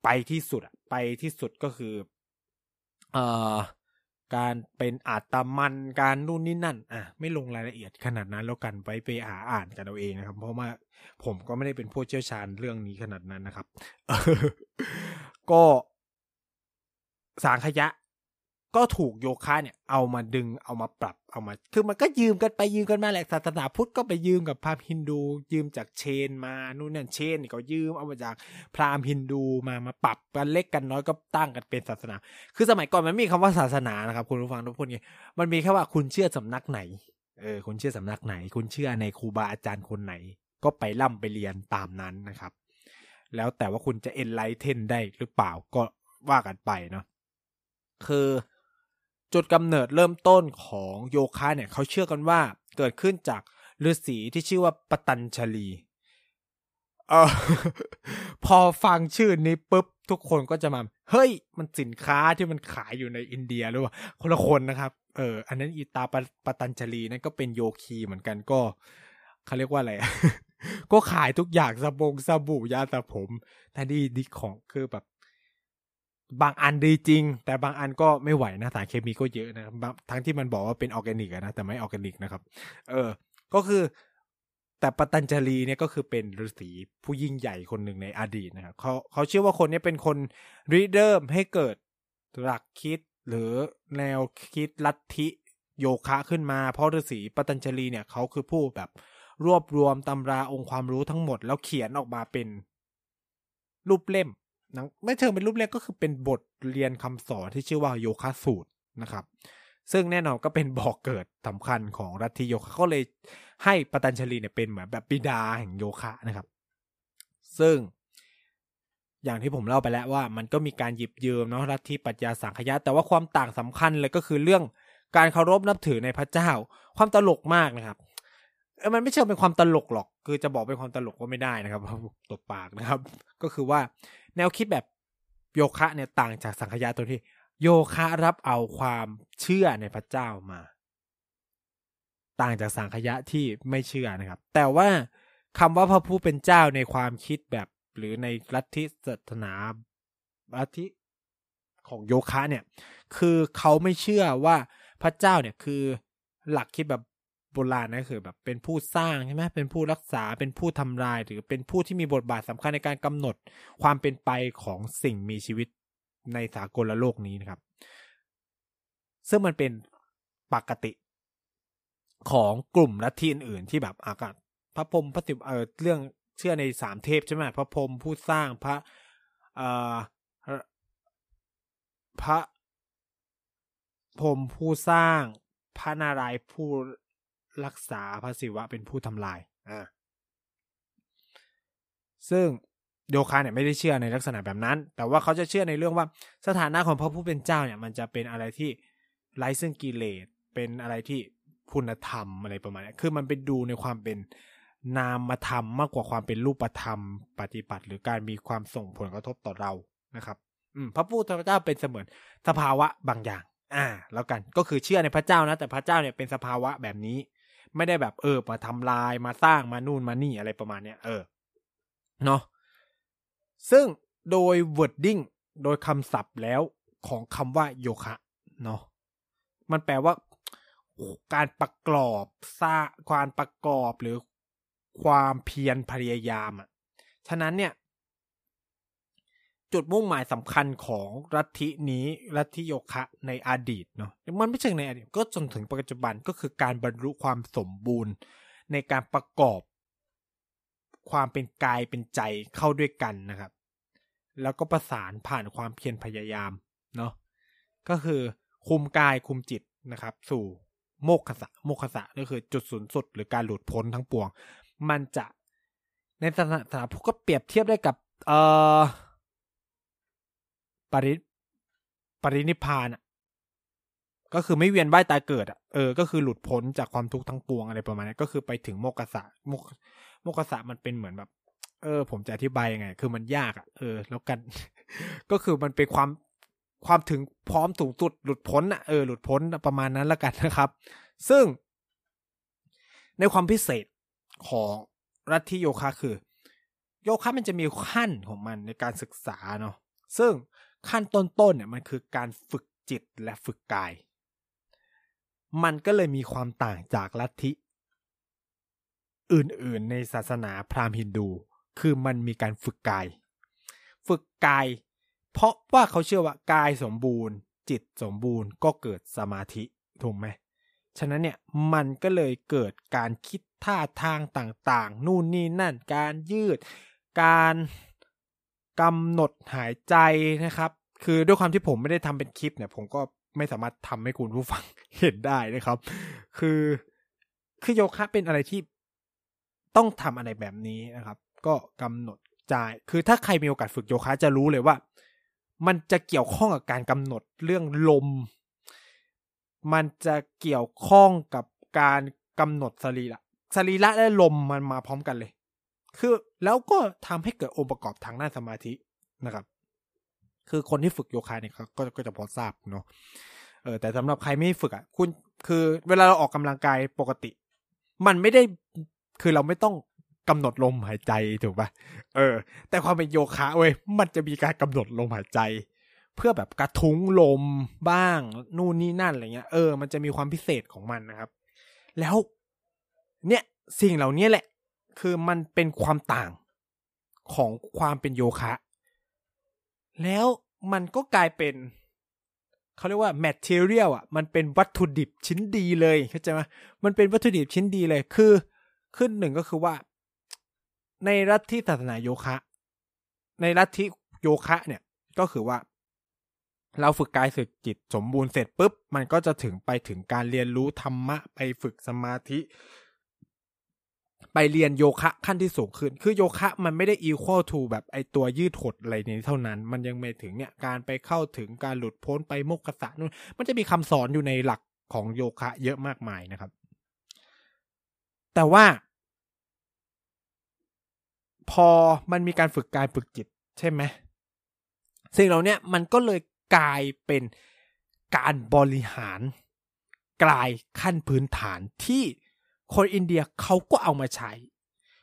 ไปที่สุดไปที่สุดก็คือ เอ่อการเป็นอาตมันการนู่นนี่นั่น อะ ไม่ลงรายละเอียดขนาดนั้นแล้วกันไปไปหาอ่านกันเอาเองนะครับ เพราะว่าผมก็ไม่ได้เป็นผู้เชี่ยวชาญเรื่องนี้ขนาดนั้นนะครับ ก็สางขยะ ก็ถูกโยคะเนี่ยเอามาดึงเอามาปรับเอามา คือมันก็ยืมกันไปยืมกันมาแหละศาสนาพุทธก็ไปยืมกับพราหมณ์ฮินดู ยืมจากเชนมานู่นนั่นเชนนี่ก็ยืมเอามาจากพราหมณ์ฮินดูมามาปรับกันเล็กกันน้อยก็ตั้งกันเป็นศาสนา คือสมัยก่อนมันมีคำว่าศาสนานะครับคุณผู้ฟังทุกคนไงมันมีแค่ว่าคุณเชื่อสำนักไหนเออคุณเชื่อสำนักไหน คุณเชื่อในครูบาอาจารย์คนไหน ก็ไปร่ำไปเรียนตามนั้นนะครับ แล้วแต่ว่าคุณจะ enlighten ได้หรือเปล่าก็ว่ากันไปเนาะคือ จุดกำเนิดเริ่มต้นของโยคะเนี่ยเขาเชื่อกันว่าเกิดขึ้นจากฤาษีที่ชื่อว่าปตัญชลีเออพอฟังชื่อนี้ปุ๊บทุกคนก็จะมา เฮ้ย มันสินค้าที่มันขายอยู่ในอินเดียหรือว่าคนละคนนะครับ เออ อันนั้นอีตาปปตัญชลีนั่นก็เป็นโยคีเหมือนกันก็เขาเรียกว่าอะไร ก็ขายทุกอย่างสบงสบู่ยาสระผมแต่ดีดีของคือแบบ บางอันดีจริง แต่บางอันก็ไม่ไหวนะสารเคมีก็เยอะนะครับทั้งที่มันบอกว่าเป็นออร์แกนิกนะแต่ไม่ออร์แกนิกนะครับ เออ ก็คือ แต่ปตัญชลีเนี่ยก็คือเป็นฤาษีผู้ยิ่งใหญ่คนหนึ่งในอดีตนะครับเขาเขาเชื่อว่าคนนี้เป็นคนริเริ่มให้เกิดหลักคิดหรือแนวคิดลัทธิโยคะขึ้นมา เพราะฤาษีปตัญจลีเนี่ยเขาคือผู้แบบรวบรวมตำราองค์ความรู้ทั้งหมด แล้วเขียนออกมาเป็นรูปเล่ม นังไม่เชิงเป็นรูปเล่มก็คือเป็นบทเรียนคำสอนที่ชื่อว่าโยคะสูตรนะครับ ซึ่งแน่นอนก็เป็นบอกเกิดสำคัญของรัฐิโยคะก็เลยให้ปตัญชลีเนี่ยเป็นเหมือนแบบปิดาแห่งโยคะนะครับ ซึ่งอย่างที่ผมเล่าไปแล้วว่ามันก็มีการหยิบยืมเนาะรัฐิปัญญาสังขยะ แต่ว่าความต่างสำคัญเลยก็คือเรื่องการเคารพนับถือในพระเจ้า ความตลกมากนะครับเออมันไม่เชิงเป็นความตลกหรอก คือจะบอกเป็นความตลกก็ไม่ได้นะครับตบปากนะครับ ก็คือว่า แนวคิดแบบโยคะเนี่ยต่างจากสังขยาตัวที่ โยคะรับเอาความเชื่อในพระเจ้ามา ต่างจากสังขยะที่ไม่เชื่อนะครับ แต่ว่าคำว่าพระผู้เป็นเจ้าในความคิดแบบ หรือในลัทธิศาสนาลัทธิของโยคะเนี่ย คือเขาไม่เชื่อว่าพระเจ้าเนี่ยคือหลักคิดแบบ โบราณนะคือแบบเป็นผู้สร้างใช่ไหมเป็นผู้รักษาเป็นผู้ทำลาย หรือเป็นผู้ที่มีบทบาทสำคัญในการกำหนดความเป็นไปของสิ่งมีชีวิตในสากลโลกนี้นะครับ ซึ่งมันเป็นปกติของกลุ่มลัทธิอื่นๆที่แบบอากาศพระพรหมพระติเออเรื่องเชื่อในสามเทพใช่ไหมพระพรหมผู้สร้างพระเอ่อพระพรหมผู้สร้างพระนารายณ์ผู้ รักษาพระศิวะเป็นผู้ทำลายอ่าซึ่งโยคะเนี่ยไม่ได้เชื่อในลักษณะแบบนั้น แต่ว่าเขาจะเชื่อในเรื่องว่าสถานะของพระผู้เป็นเจ้าเนี่ย มันจะเป็นอะไรที่ไร้ซึ่งกิเลส เป็นอะไรที่คุณธรรมอะไรประมาณนี้คือมันเป็นดูในความเป็นนามธรรมมากกว่าความเป็นรูปธรรม ปฏิบัติ หรือการมีความส่งผลกระทบต่อเรานะครับอืมพระผู้เป็นเจ้าเป็นเสมือนสภาวะบางอย่าง อ่า แล้วกันก็คือเชื่อในพระเจ้านะ แต่พระเจ้าเนี่ยเป็นสภาวะแบบนี้ ไม่ได้แบบเออมาทำลายมาสร้างมานู่นมานี่อะไรประมาณเนี้ยเออเนาะซึ่งโดย wording โดยคำศัพท์แล้วของคำว่าโยคะเนาะมันแปลว่าการประกอบสร้างความประกอบหรือความเพียรพยายามอะ ฉะนั้นเนี่ย จุดมุ่งหมายสำคัญของรัฐินี้รัฐิโยคะในอดีตเนาะมันไม่ใช่ในอดีตก็จนถึงปัจจุบันก็คือการบรรลุความสมบูรณ์ ในการประกอบ ความเป็นกายเป็นใจเข้าด้วยกันนะครับ แล้วก็ประสานผ่านความเพียรพยายามเนาะก็คือคุมกายคุมจิตนะครับ สู่โมกขสะโมกขสะก็คือจุดสูงสุด หรือการหลุดพ้นทั้งปวง มันจะในศาสนาพวกก็เปรียบเทียบได้กับ เอ่อ ริปรินิพานอะ ก็คือไม่เวียนว่ายตายเกิดอะเออก็คือหลุดพ้นจากความทุกข์ทั้งปวงอะไรประมาณนี้ก็คือไปถึงโมกษะโมกโมกษะมันเป็นเหมือนแบบ เออ ผมจะอธิบายยังไง คือมันยากอะเออ แล้วกัน ก็คือมันเป็นความความถึงพร้อมสูงสุดหลุดพ้นอะเออหลุดพ้นประมาณนั้นแล้วกันนะครับ ซึ่ง ในความพิเศษของรัฐิโยคะคือ โยคะมันจะมีขั้นของมันในการศึกษาเนาะซึ่ง ขั้นต้นๆเนี่ยมันคือการฝึกจิตและฝึกกาย มันก็เลยมีความต่างจากลัทธิ อื่นๆในศาสนาพราหมณ์ฮินดู คือมันมีการฝึกกาย ฝึกกาย เพราะว่าเขาเชื่อว่ากายสมบูรณ์ จิตสมบูรณ์ก็เกิดสมาธิถูกไหมฉะนั้นเนี่ยมันก็เลยเกิดการคิดท่าทางต่างๆ นู่นนี่นั่น การยืด การ กำหนดหายใจนะครับ คือด้วยความที่ผมไม่ได้ทำเป็นคลิปเนี่ย ผมก็ไม่สามารถทำให้คุณผู้ฟังเห็นได้นะครับ คือคือโยคะเป็นอะไรที่ต้องทำอะไรแบบนี้นะครับ ก็กำหนดใจคือถ้าใครมีโอกาสฝึกโยคะจะรู้เลยว่า มันจะเกี่ยวข้องกับการกำหนดเรื่องลม มันจะเกี่ยวข้องกับการกำหนดสรีระสรีระและลมมันมาพร้อมกันเลย คือแล้วก็ทำให้เกิดองค์ประกอบทางด้านสมาธินะครับ คือคนที่ฝึกโยคะเนี่ยก็ก็จะพอทราบเนาะเออแต่สำหรับใครไม่ฝึกอะคุณคือเวลาเราออกกำลังกายปกติ มันไม่ได้คือเราไม่ต้องกำหนดลมหายใจถูกปะเออ แต่ความเป็นโยคะเว้ยมันจะมีการกำหนดลมหายใจ เพื่อแบบกระทุ้งลมบ้าง นู่นนี่นั่นอะไรเงี้ยเออมันจะมีความพิเศษของมันนะครับ แล้ว เนี่ยสิ่งเหล่านี้แหละ คือมันเป็นความต่างของความเป็นโยคะ แล้วมันก็กลายเป็นเขาเรียกว่า material อะ มันเป็นวัตถุดิบชิ้นดีเลยเข้าใจไหมมันเป็นวัตถุดิบชิ้นดีเลยคือขึ้นหนึ่งก็คือว่า ในรัฐที่ศาสนาโยคะ ในรัฐที่โยคะเนี่ยก็คือว่า เราฝึกกายฝึกจิตสมบูรณ์เสร็จปุ๊บ มันก็จะถึงไปถึงการเรียนรู้ธรรมะ ไปฝึกสมาธิ ไปเรียนโยคะขั้นที่สูงขึ้น คือโยคะมันไม่ได้ equal to แบบไอตัวยืดหดอะไรนี้เท่านั้น มันยังไม่ถึงเนี่ยการไปเข้าถึงการหลุดพ้นไปโมกขะนู่น มันจะมีคำสอนอยู่ในหลักของโยคะเยอะมากมายนะครับ แต่ว่า พอมันมีการฝึกกายฝึกจิต ใช่ไหมสิ่งเหล่านี้มันก็เลยกลายเป็นการบริหารกลายขั้นพื้นฐานที่ คนอินเดียเขาก็เอามาใช้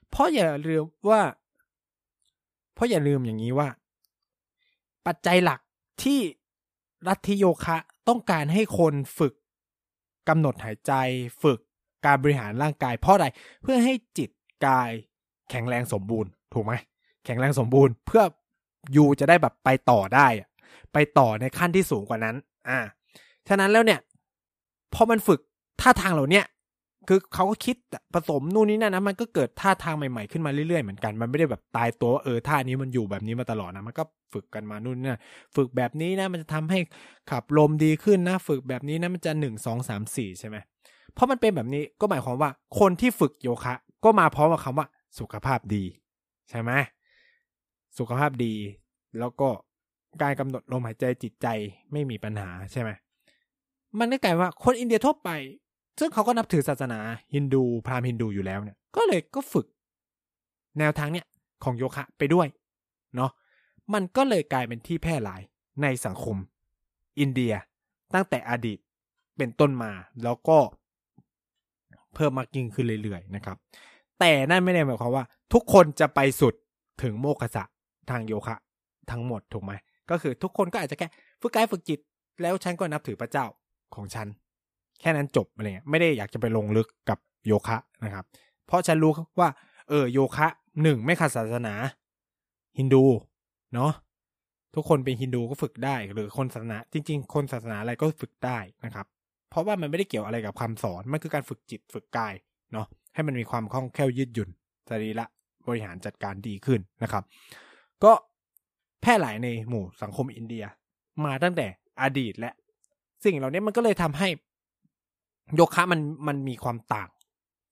เพราะอย่าลืมว่า เพราะอย่าลืมอย่างนี้ว่า ปัจจัยหลักที่รัฐิโยคะต้องการให้คนฝึกกำหนดหายใจ ฝึกการบริหารร่างกาย เพราะอะไรเพื่อให้จิตกายแข็งแรงสมบูรณ์ ถูกไหมแข็งแรงสมบูรณ์เพื่อยูจะได้แบบไปต่อได้ไปต่อในขั้นที่สูงกว่านั้น อ่า ฉะนั้นแล้วเนี่ย พอมันฝึกท่าทางเหล่านี้ คือเขาก็คิดผสมนู่นนี่นั่นนะมันก็เกิดท่าทางใหม่ๆขึ้นมาเรื่อยๆเหมือนกันมันไม่ได้แบบตายตัวเออท่านี้มันอยู่แบบนี้มาตลอดนะมันก็ฝึกกันมานู่นนี่ฝึกแบบนี้นะมันจะทำให้ขับลมดีขึ้นนะ ฝึกแบบนี้นะมันจะหนึ่งสองสามสี่ใช่ไหมเพราะมันเป็นแบบนี้ก็หมายความว่าคนที่ฝึกโยคะ ก็มาพร้อมกับคำว่าสุขภาพดี ใช่ไหมสุขภาพดี แล้วก็การกำหนดลมหายใจจิตใจไม่มีปัญหาใช่ไหมมันก็กลายว่าคนอินเดียทั่วไป ซึ่งเขาก็นับถือศาสนาฮินดูพราหมณ์ฮินดูอยู่แล้วเนี่ย ก็เลยก็ฝึก แนวทางเนี่ยของโยคะไปด้วยเนาะมันก็เลยกลายเป็นที่แพร่หลายในสังคม อินเดียตั้งแต่อดีตเป็นต้นมาแล้วก็เพิ่มมากยิ่งขึ้นเรื่อยๆนะครับ แต่นั่นไม่ได้หมายความว่า ทุกคนจะไปสุดถึงโมกษะทางโยคะ ทั้งหมดถูกไหมก็คือทุกคนก็อาจจะแค่ฝึกกายฝึกจิต แล้วฉันก็นับถือพระเจ้าของฉัน แค่นั้นจบอะไรเงี้ยไม่ได้อยากจะไปลงลึกกับโยคะนะครับ เพราะฉันรู้ว่า เออโยคะหนึ่งไม่ขัดศาสนาฮินดูเนาะทุกคนเป็นฮินดูก็ฝึกได้ หรือคนศาสนา จริง ๆ คนศาสนาอะไรก็ฝึกได้นะครับ เพราะว่ามันไม่ได้เกี่ยวอะไรกับคำสอนมันคือการฝึกจิตฝึกกายเนาะให้มันมีความคล่องแคล่วยืดหยุ่นสรีระบริหารจัดการดีขึ้นนะครับ ก็แพร่หลายในหมู่สังคมอินเดีย มาตั้งแต่อดีตและ สิ่งเหล่านี้มันก็เลยทำให้ โยคะมันมันมีความต่าง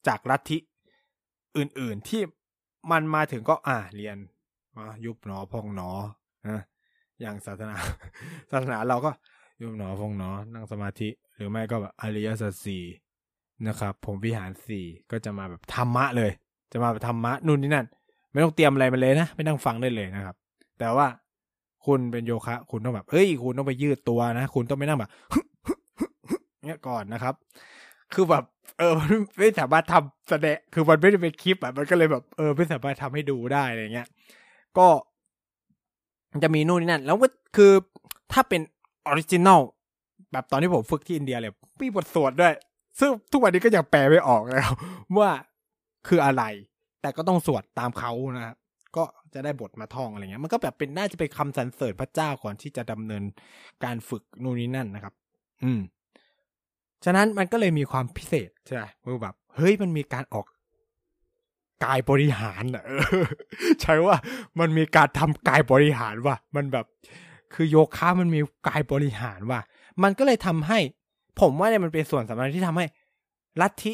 จากลัทธิอื่นๆที่มันมาถึงก็อ่าเรียนมายุบหนอพองหนอนะอย่างศาสนาศาสนาเราก็ยุบหนอพองหนอนั่งสมาธิ หรือไม่ก็แบบอริยสัจสี่นะครับผมวิหารสี่ก็จะมาแบบธรรมะเลย จะมาแบบธรรมะนู่นนี่นั่น ไม่ต้องเตรียมอะไรมาเลยนะไม่ต้องฟังได้เลยนะครับ แต่ว่าคุณเป็นโยคะ คุณต้องแบบเฮ้ย คุณต้องไปยืดตัวนะ คุณต้องไปนั่งแบบ เนี้ยก่อนนะครับ คือแบบ เออไม่สามารถทำแสดงคือมันไม่ได้เป็นคลิปอะมันก็เลยแบบเออไม่สามารถทำให้ดูได้อะไรเงี้ย ก็จะมีนู่นนี่นั่น แล้วก็คือถ้าเป็น original แบบตอนที่ผมฝึกที่อินเดียเลยมีบทสวดด้วย ซึ่งทุกวันนี้ก็ยังแปลไม่ออกแล้วว่าคืออะไร แต่ก็ต้องสวดตามเขานะครับก็จะได้บทมาท่องอะไรเงี้ย มันก็แบบเป็นน่าจะเป็นคำสรรเสริญพระเจ้าก่อนที่จะดำเนินการฝึกนู่นนี่นั่นนะครับ อืม ฉะนั้นมันก็เลยมีความพิเศษใช่ไหมแบบเฮ้ยมันมีการออกกายบริหารอะใช่ว่ามันมีการทำกายบริหารว่ะมันแบบ คือโยคะมันมีกายบริหารว่ะมันก็เลยทำให้ ผมว่าเนี่ยมันเป็นส่วนสำคัญที่ทำให้ลัทธิ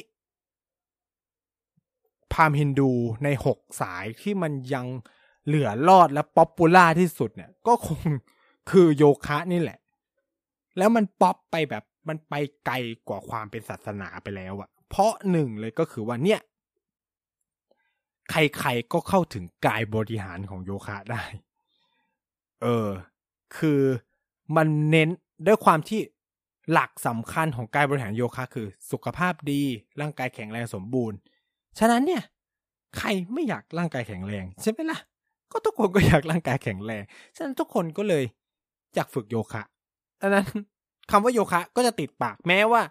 พราหมณ์ฮินดูในหกสายที่มันยังเหลือรอดและ popular ที่สุดเนี่ย ก็คงคือโยคะนี่แหละ แล้วมันป๊อปไปแบบ มันไปไกลกว่าความเป็นศาสนาไปแล้วอะเพราะหนึ่งเลยก็คือว่าเนี่ย ใครๆก็เข้าถึงกายบริหารของโยคะได้ เออ คือมันเน้นด้วยความที่หลักสำคัญของกายบริหารโยคะคือ สุขภาพดี ร่างกายแข็งแรงสมบูรณ์ ฉะนั้นเนี่ย ใครไม่อยากร่างกายแข็งแรง ใช่ไหมล่ะ ก็ทุกคนก็อยากร่างกายแข็งแรง ฉะนั้นทุกคนก็เลยอยากฝึกโยคะดังนั้น คำว่าโยคะก็จะติดปากแม้ว่า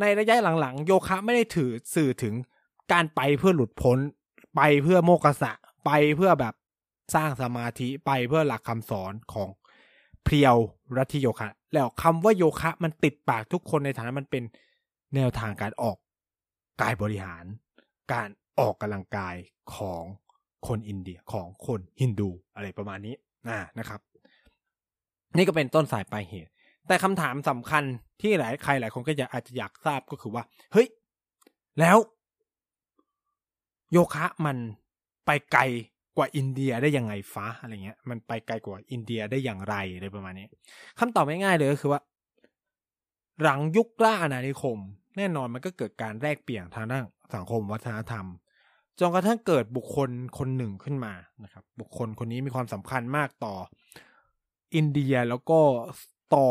ในระยะหลังๆ โยคะไม่ได้ถือสื่อถึงการไปเพื่อหลุดพ้น ไปเพื่อโมกษะ ไปเพื่อแบบสร้างสมาธิไปเพื่อหลักคำสอนของเพียวรัติโยคะ แล้วคำว่าโยคะมันติดปากทุกคนในฐานะมันเป็นแนวทางการออกกายบริหาร การออกกำลังกายของคนอินเดียของคนฮินดูอะไรประมาณนี้นะนะครับ นี่ก็เป็นต้นสายปลายเหตุ แต่คำถามสำคัญที่หลายใครหลายคนก็จะอาจจะอยากทราบก็คือว่า เฮ้ย แล้ว โยคะมันไปไกลกว่าอินเดียได้ยังไงฟ้าอะไรเงี้ย มันไปไกลกว่าอินเดียได้อย่างไรอะไรประมาณนี้คำตอบง่ายๆเลยก็คือว่า หลังยุคล่าอาณานิคม แน่นอนมันก็เกิดการแลกเปลี่ยนทางด้านสังคมวัฒนธรรมจนกระทั่งเกิดบุคคลคนหนึ่งขึ้นมานะครับ บุคคลคนนี้มีความสำคัญมากต่ออินเดียแล้วก็ ต่อ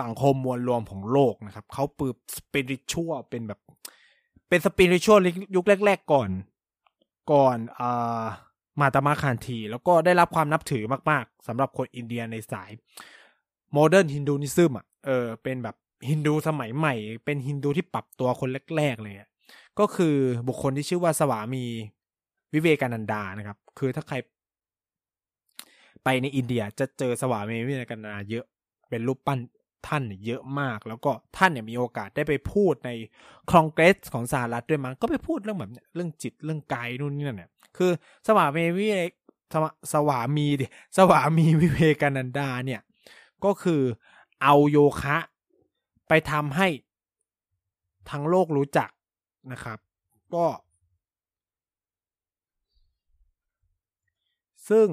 สังคมมวลรวมของโลกนะครับ เขาปืบสปิริตชัวเป็นแบบ เป็นสปิริตชัวยุคแรก ๆ ก่อน ก่อนอ่ามหาตมาคานธี แล้วก็ได้รับความนับถือมาก ๆสำหรับคนอินเดียในสาย modern Hinduism อะเออเป็นแบบฮินดูสมัยใหม่ เป็นฮินดูที่ปรับตัวคนแรก ๆ เลยอะก็คือบุคคลที่ชื่อว่าสวามีวิเวกานันดานะครับ คือถ้าใครไปในอินเดียจะเจอสวามีวิเวกานันดาเยอะ เป็นรูปปั้นท่านเยอะมาก แล้วก็ท่านเนี่ยมีโอกาสได้ไปพูดในคอนเกรสของสหรัฐด้วยมั้งก็ไปพูดเรื่องแบบเรื่องจิตเรื่องกายนู่นนี่นั่นเนี่ย คือสวามีวิเวกสวามีดิสวามีวิเวกานันดาเนี่ย ก็คือเอาโยคะ ไปทำให้ทั้งโลกรู้จักนะครับ ก็ ซึ่ง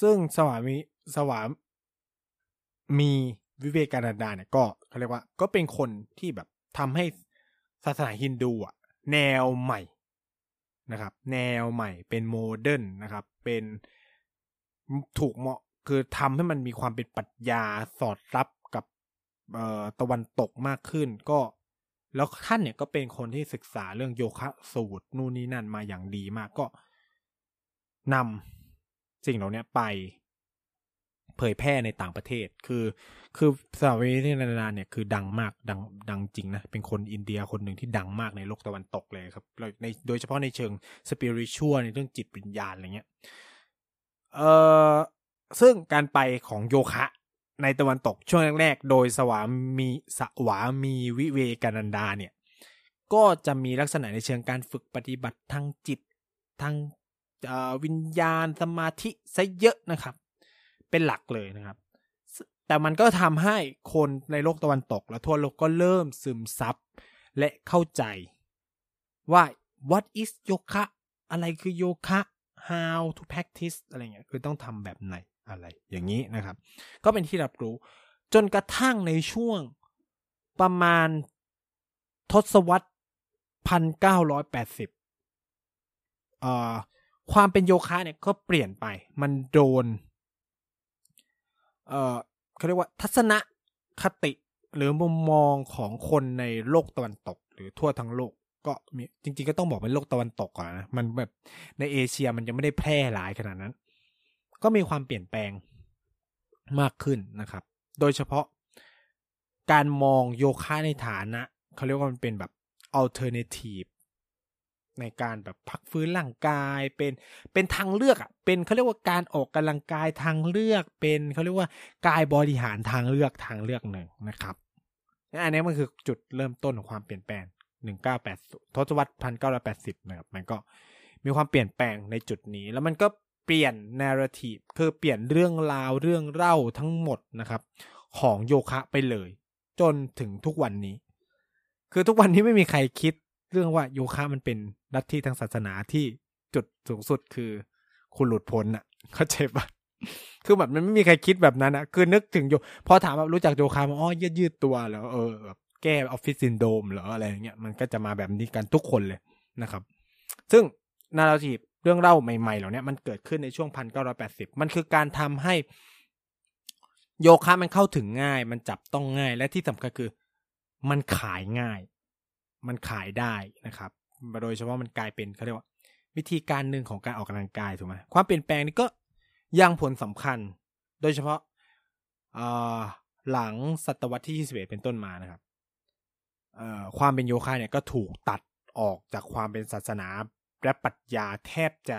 ซึ่งสวามี สวามมีวิเวกานันดาเนี่ยก็เขาเรียกว่า ก็เป็นคนที่แบบทำให้ศาสนาฮินดูอะแนวใหม่นะครับ แนวใหม่เป็นโมเดิร์นนะครับ เป็นถูกเหมาะคือทำให้มันมีความเป็นปรัชญาสอดรับกับตะวันตกมากขึ้น ก็แล้วท่านเนี่ยก็เป็นคนที่ศึกษาเรื่องโยคะสูตรนู่นนี่นั่นมาอย่างดีมากก็นำสิ่งเหล่านี้ไป เผยแพร่ในต่างประเทศ คือ คือสาวีที่นานาเนี่ยคือดังมากดังดังจริงนะ เป็นคนอินเดียคนหนึ่งที่ดังมากในโลกตะวันตกเลยครับในโดยเฉพาะในเชิงสปิริชัวในเรื่องจิตวิญญาณอะไรเงี้ยเอ่อซึ่งการไปของโยคะในตะวันตกช่วงแรกๆ โดยสวามีสวามีวิเวกานันดาเนี่ย ก็จะมีลักษณะในเชิงการฝึกปฏิบัติทางจิตทางวิญญาณสมาธิซะเยอะนะครับ เป็นหลักเลยนะครับ แต่มันก็ทำให้คนในโลกตะวันตก และทั่วโลกก็เริ่มซึมซับและเข้าใจว่า what is โยคะอะไรคือโยคะ how to practice อะไรเงี้ยคือต้องทำแบบไหนอะไร อย่างนี้นะครับ ก็เป็นที่รับรู้ จนกระทั่งในช่วงประมาณทศวรรษพันเก้าร้อความเป็นโยคะเนี่ยก็เปลี่ยนไป มันโดน เอ่อเขาเรียกว่าทัศนคติหรือมุมมองของคนในโลกตะวันตก หรือทั่วทั้งโลก ก็มีจริง ๆ ก็ต้องบอกเป็นโลกตะวันตกก่อนนะมันแบบในเอเชียมันยังไม่ได้แพร่หลายขนาดนั้น ก็มีความเปลี่ยนแปลงมากขึ้นนะครับ โดยเฉพาะการมองโยคะในฐานะเขาเรียกว่ามันเป็นแบบ alternative ในการแบบพักฟื้นร่างกายเป็นเป็นทางเลือกอะเป็นเขาเรียกว่าการออกกำลังกายทางเลือกเป็นเขาเรียกว่ากายบริหารทางเลือกทางเลือกหนึ่งนะครับอันนี้มันคือจุดเริ่มต้นของความเปลี่ยนแปลง1980ทศวรรษ1980นะครับมันก็มีความเปลี่ยนแปลงในจุดนี้ แล้วมันก็เปลี่ยนนาราทีฟคือเปลี่ยนเรื่องราวเรื่องเล่าทั้งหมดนะครับ ของโยคะไปเลย จนถึงทุกวันนี้ คือทุกวันนี้ไม่มีใครคิดเรื่องว่าโยคะมันเป็น ลัทธิทางศาสนาที่จุดสูงสุดคือคุณหลุดพ้นอะ เข้าใจปะคือแบบมันไม่มีใครคิดแบบนั้นอะ คือนึกถึงโยพอถามว่ารู้จักโยคะมั้ยอ๋อยืดยืดตัวเหรอเออแบบแก้ออฟฟิศซินโดมเหรออะไรอย่างเงี้ยมันก็จะมาแบบนี้กันทุกคนเลยนะครับ ซึ่งนาราทีฟเรื่องเล่าใหม่ๆเหล่านี้มันเกิดขึ้นในช่วงพันเก้าร้อยแปดสิบมันคือการทำให้ โยคะมันเข้าถึงง่าย มันจับต้องง่ายและที่สำคัญคือ มันขายง่าย มันขายได้นะครับ โดยเฉพาะมันกลายเป็นเขาเรียกว่า วิธีการหนึ่งของการออกกำลังกายถูกไหมความเปลี่ยนแปลงนี้ก็ยังผลสำคัญ โดยเฉพาะหลังศตวรรษที่ 21 เป็นต้นมานะครับความเป็นโยคะเนี่ยก็ถูกตัดออกจากความเป็นศาสนาและปรัชญาแทบจะ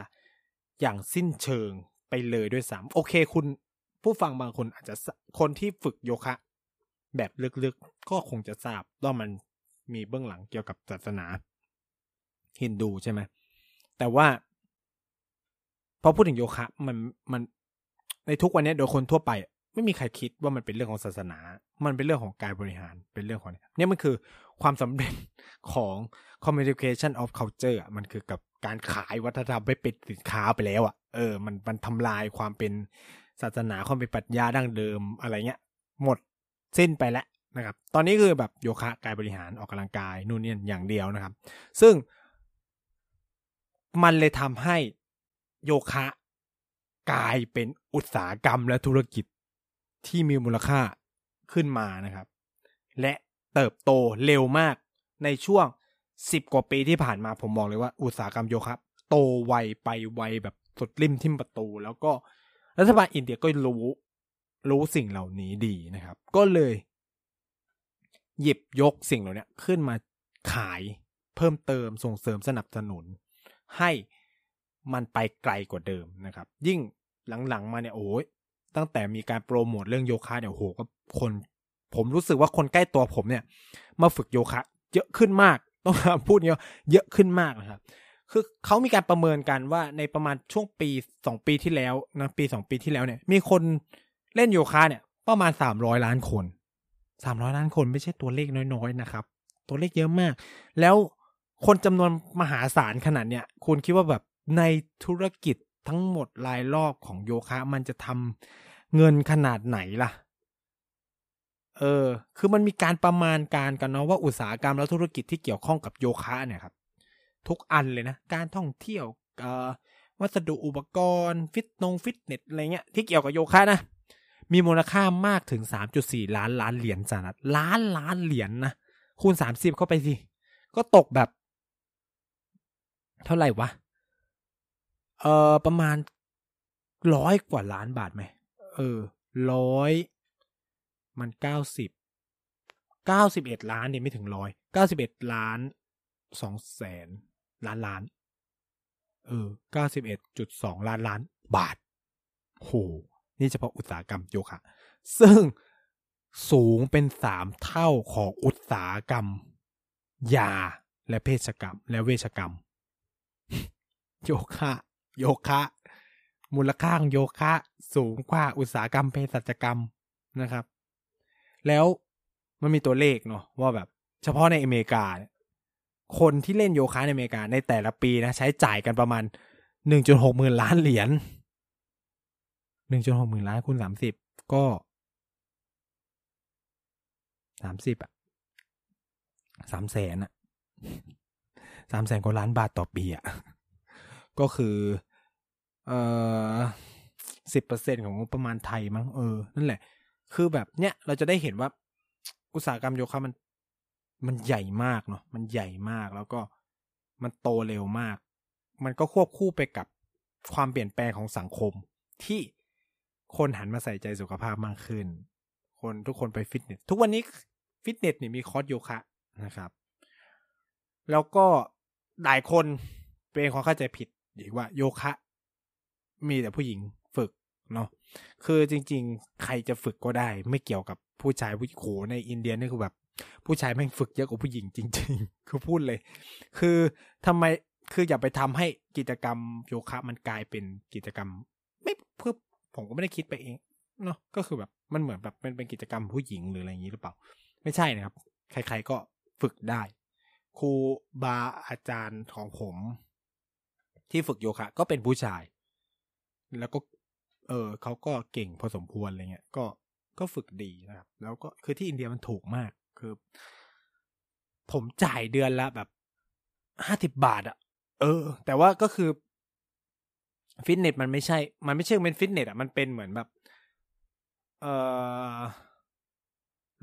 อย่างสิ้นเชิงไปเลยด้วยซ้ำโอเคคุณผู้ฟังบางคนอาจจะคนที่ฝึกโยคะ แบบลึกๆก็คงจะทราบว่ามันมีเบื้องหลังเกี่ยวกับศาสนา ฮินดูใช่ไหมแต่ว่าพอพูดถึงโยคะ มันมันในทุกวันนี้โดยคนทั่วไป ไม่มีใครคิดว่ามันเป็นเรื่องของศาสนา มันเป็นเรื่องของการบริหารเป็นเรื่องของเนี่ยมันคือความสำเร็จของ communication of culture มันคือกับการขายวัฒนธรรมไปเป็นสินค้าไปแล้วอะเออมันมันทำลายความเป็นศาสนาความเป็นปรัชญาดั้งเดิมอะไรเงี้ย หมดสิ้นไปแล้วนะครับ ตอนนี้คือแบบโยคะกายบริหารออกกำลังกายนู่นนี่อย่างเดียวนะครับ ซึ่ง มันเลยทำให้โยคะ กลายเป็นอุตสาหกรรมและธุรกิจที่มีมูลค่าขึ้นมานะครับ และเติบโตเร็วมากในช่วงสิบกว่าปีที่ผ่านมาผมบอกเลยว่าอุตสาหกรรมโยคะโตไวไปไวแบบสุดริมทิมประตู แล้วก็รัฐบาลอินเดียก็รู้รู้สิ่งเหล่านี้ดีนะครับ ก็เลย หยิบยกสิ่งเหล่านี้ขึ้นมาขายเพิ่มเติมส่งเสริมสนับสนุน ให้มันไปไกลกว่าเดิมนะครับ ยิ่งหลังๆมาเนี่ยโอ้ยตั้งแต่มีการโปรโมทเรื่องโยคะเนี่ยโอ้โหก็คนผมรู้สึกว่าคนใกล้ตัวผมเนี่ย มาฝึกโยคะ เยอะขึ้นมากต้องพูดเนี้ยเยอะขึ้นมากนะครับ คือเขามีการประเมินกันว่าในประมาณช่วงปีสองปีที่แล้วนะปีสองปีที่แล้วเนี่ย มีคนเล่นโยคะเนี่ย ประมาณสามร้อยล้านคนสามร้อยล้านคนไม่ใช่ตัวเลขน้อยๆนะครับ ตัวเลขเยอะมาก แล้ว คนจำนวนมหาศาลขนาดเนี้ยคุณคิดว่าแบบในธุรกิจทั้งหมดรายรอบของโยคะ มันจะทำเงินขนาดไหนล่ะ เออ คือมันมีการประมาณการกันเนาะว่าอุตสาหกรรมและธุรกิจที่เกี่ยวข้องกับโยคะเนี่ยครับ ทุกอันเลยนะ การท่องเที่ยววัสดุอุปกรณ์ ฟิตนงฟิตเนสอะไรเงี้ยที่เกี่ยวกับโยคะนะมีมูลค่ามากถึง 3.4 ล้านล้านเหรียญสหรัฐล้านล้านเหรียญนนะคูณ 30 เข้าไปสิ ก็ตกแบบ เท่าไหร่วะ เออประมาณร้อยกว่าล้านบาทไหม เออร้อยมันเก้าสิบเก้าสิบเอ็ดล้านเนี่ยไม่ถึงร้อยเก้าสิบเอ็ดล้านสองแสนล้านล้าน เออเก้าสิบเอ็ดจุดสองล้านล้านบาทโหนี่เฉพาะอุตสาหกรรมโยคะซึ่งสูงเป็นสามเท่าของอุตสาหกรรม ยาและเพศกรรม และเวชกรรม โยคะ โยคะ มูลค่าของโยคะสูงกว่าอุตสาหกรรมเภสัชกรรมนะครับ แล้วมันมีตัวเลขเนาะว่าแบบ เฉพาะในอเมริกา คนที่เล่นโยคะในอเมริกาในแต่ละปีนะ ใช้จ่ายกันประมาณหนึ่งจุดหกหมื่นล้านเหรียญหนึ่งจุดหกหมื่นล้านคูณสามสิบก็สามสิบอะสามแสนอะสามแสนกว่าล้านบาทต่อปีอะ ก็คือเอ่อสิบเปอร์เซ็นของงบประมาณไทยมั้งเออ นั่นแหละ คือแบบเนี้ยเราจะได้เห็นว่า อุตสาหกรรมโยคะมัน มันใหญ่มากเนาะมันใหญ่มากแล้วก็มันโตเร็วมาก มันก็ควบคู่ไปกับความเปลี่ยนแปลงของสังคม ที่คนหันมาใส่ใจสุขภาพมากขึ้น คนทุกคนไปฟิตเนสทุกวันนี้ฟิตเนสเนี่ยมีคอร์สโยคะนะครับ แล้วก็หลายคนเป็นความเข้าใจผิด อีกว่าโยคะ มีแต่ผู้หญิงฝึกเนาะคือจริง ๆ ใครจะฝึกก็ได้ ไม่เกี่ยวกับผู้ชายผู้โขในอินเดียนี่คือแบบ ผู้ชายแม่งฝึกเยอะกว่าผู้หญิงจริง ๆ คือพูดเลย คือทำไมคืออย่าไปทำให้กิจกรรมโยคะมันกลายเป็นกิจกรรม ไม่เพื่อผมก็ไม่ได้คิดไปเองเนาะก็คือแบบมันเหมือนแบบเป็นเป็นกิจกรรมผู้หญิงหรืออะไรอย่างนี้หรือเปล่า ไม่ใช่นะครับ ใคร ๆก็ฝึกได้ ครูบาอาจารย์ของผม ที่ฝึกโยคะ ก็เป็นผู้ชาย แล้วก็ เออเขาก็เก่งพอสมควรอะไรเงี้ย ก็ก็ฝึกดีนะครับ แล้วก็คือที่อินเดียมันถูกมาก คือ ผมจ่ายเดือนละแบบห้าสิบบาทอะเออ แต่ว่าก็คือฟิตเนสมันไม่ใช่ มันไม่ใช่เป็นฟิตเนสอะมันเป็นเหมือนแบบ เออ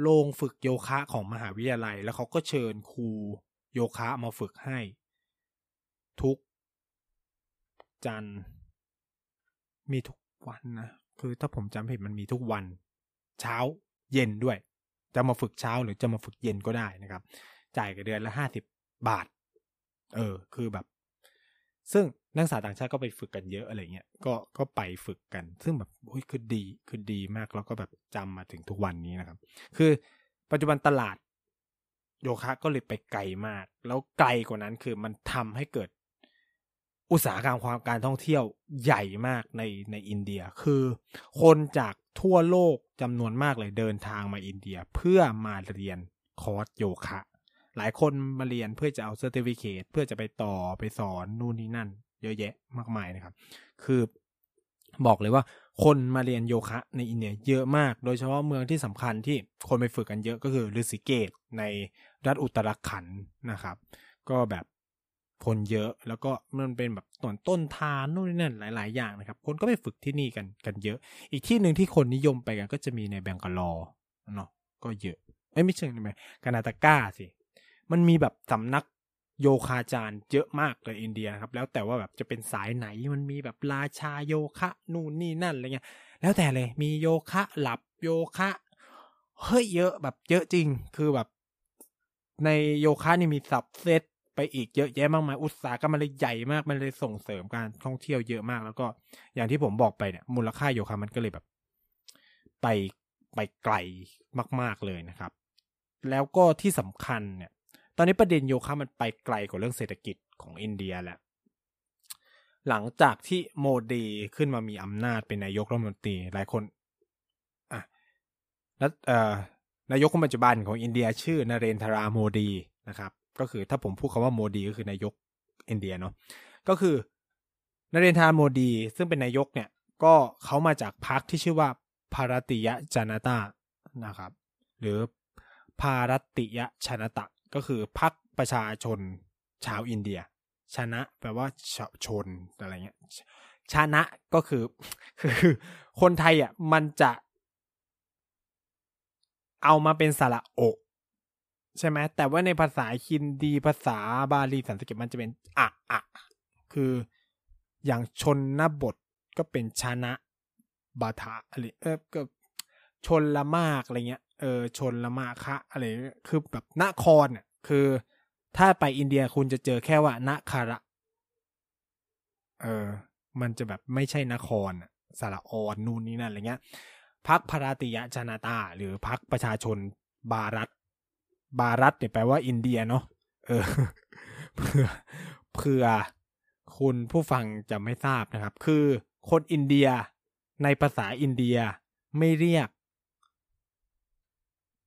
โรงฝึกโยคะของมหาวิทยาลัย แล้วเขาก็เชิญครูโยคะมาฝึกให้ ทุก จันทร์ มีทุกวันนะคือถ้าผมจำผิดมันมีทุกวัน เช้าเย็นด้วย จะมาฝึกเช้าหรือจะมาฝึกเย็นก็ได้นะครับ จ่ายกับเดือนละห้าสิบบาท เออ คือแบบ ซึ่งนักศึกษาต่างชาติก็ไปฝึกกันเยอะอะไรเงี้ยก็ก็ไปฝึกกัน ซึ่งแบบโอ้ยคือดีคือดีมากแล้วก็แบบจำมาถึงทุกวันนี้นะครับ คือปัจจุบันตลาดโยคะก็เลยไปไกลมาก แล้วไกลกว่านั้นคือมันทำให้เกิด อุตสาหกรรมความการท่องเที่ยวใหญ่มากในในอินเดีย คือคนจากทั่วโลกจำนวนมากเลยเดินทางมาอินเดียเพื่อมาเรียนคอร์สโยคะ หลายคนมาเรียนเพื่อจะเอา certificate เพื่อจะไปต่อไปสอนนู่นนี่นั่น เยอะแยะมากมายนะครับ คือบอกเลยว่าคนมาเรียนโยคะในอินเดียเยอะมาก โดยเฉพาะเมืองที่สำคัญที่คนไปฝึกกันเยอะก็คือฤาษีเกศในรัฐอุตรขันนะครับ ก็แบบ คนเยอะแล้วก็มันเป็นแบบต้นต้นทานนู่นนี่นั่นหลาย ๆ อย่างนะครับ คนก็ไปฝึกที่นี่กันกันเยอะ อีกที่หนึ่งที่คนนิยมไปกันก็จะมีในแบงกาลอเนาะก็เยอะไม่ไม่เชิงไหมกานาตาก้าสิมันมีแบบสำนักโยคาจารย์เยอะมากเลยอินเดียนะครับ แล้วแต่ว่าแบบจะเป็นสายไหนมันมีแบบราชาโยคะนู่นนี่นั่นอะไรเงี้ย แล้วแต่เลยมีโยคะหลับโยคะเฮ้ยเยอะแบบเยอะจริงคือแบบในโยคะนี่มีสับเซต ไปอีกเยอะแยะมากมายอุตสาหกรรมมันเลยใหญ่มากมันเลยส่งเสริมการท่องเที่ยวเยอะมาก แล้วก็อย่างที่ผมบอกไปเนี่ย มูลค่าโยคะมันก็เลยแบบ ไปไปไกลมาก ๆเลยนะครับ แล้วก็ที่สำคัญเนี่ย ตอนนี้ประเด็นโยคะมันไปไกลกว่าเรื่องเศรษฐกิจของอินเดียแหละหลังจากที่โมดีขึ้นมามีอำนาจเป็นนายกรัฐมนตรีหลายคนอะแล้วเอ่อนายกคนปัจจุบันของอินเดียชื่อนเรนทราโมดีนะครับ ก็คือถ้าผมพูดคาว่าโมดีก็คือนายกอินเดียเนาะก็คือนเรนทาโมดี ซึ่งเป็นนายกเนี่ย ก็เขามาจากพรรคที่ชื่อว่าภารติยะจานาตานะครับ หรือภารติยะชนตะ ก็คือพรรคประชาชนชาวอินเดีย ชนะแปลว่าชชนอะไรเงี้ยชนะก็คือคือคนไทยอะมันจะเอามาเป็นสระโอ ใช่ไหมแต่ว่าในภาษาฮินดีภาษาบาลีสันสกฤตมันจะเป็นอะอะคืออย่างชนนบทก็เป็นชนะบาทะอะไรเออก็ชนละมากอะไรเงี้ยเออชนละมาคะอะไรคือแบบนครเนี่ยคือ ถ้าไปอินเดียคุณจะเจอแค่ว่านคาระเออมันจะแบบไม่ใช่นครสระออนนู่นนี่นั่นอะไรเงี้ยพักพราติยะชนาตา หรือพักประชาชนบารัต บารัตเนี่ยแปลว่าอินเดียเนาะเออเพื่อเพื่อคุณผู้ฟังจะไม่ทราบนะครับ คือคนอินเดียในภาษาอินเดียไม่เรียก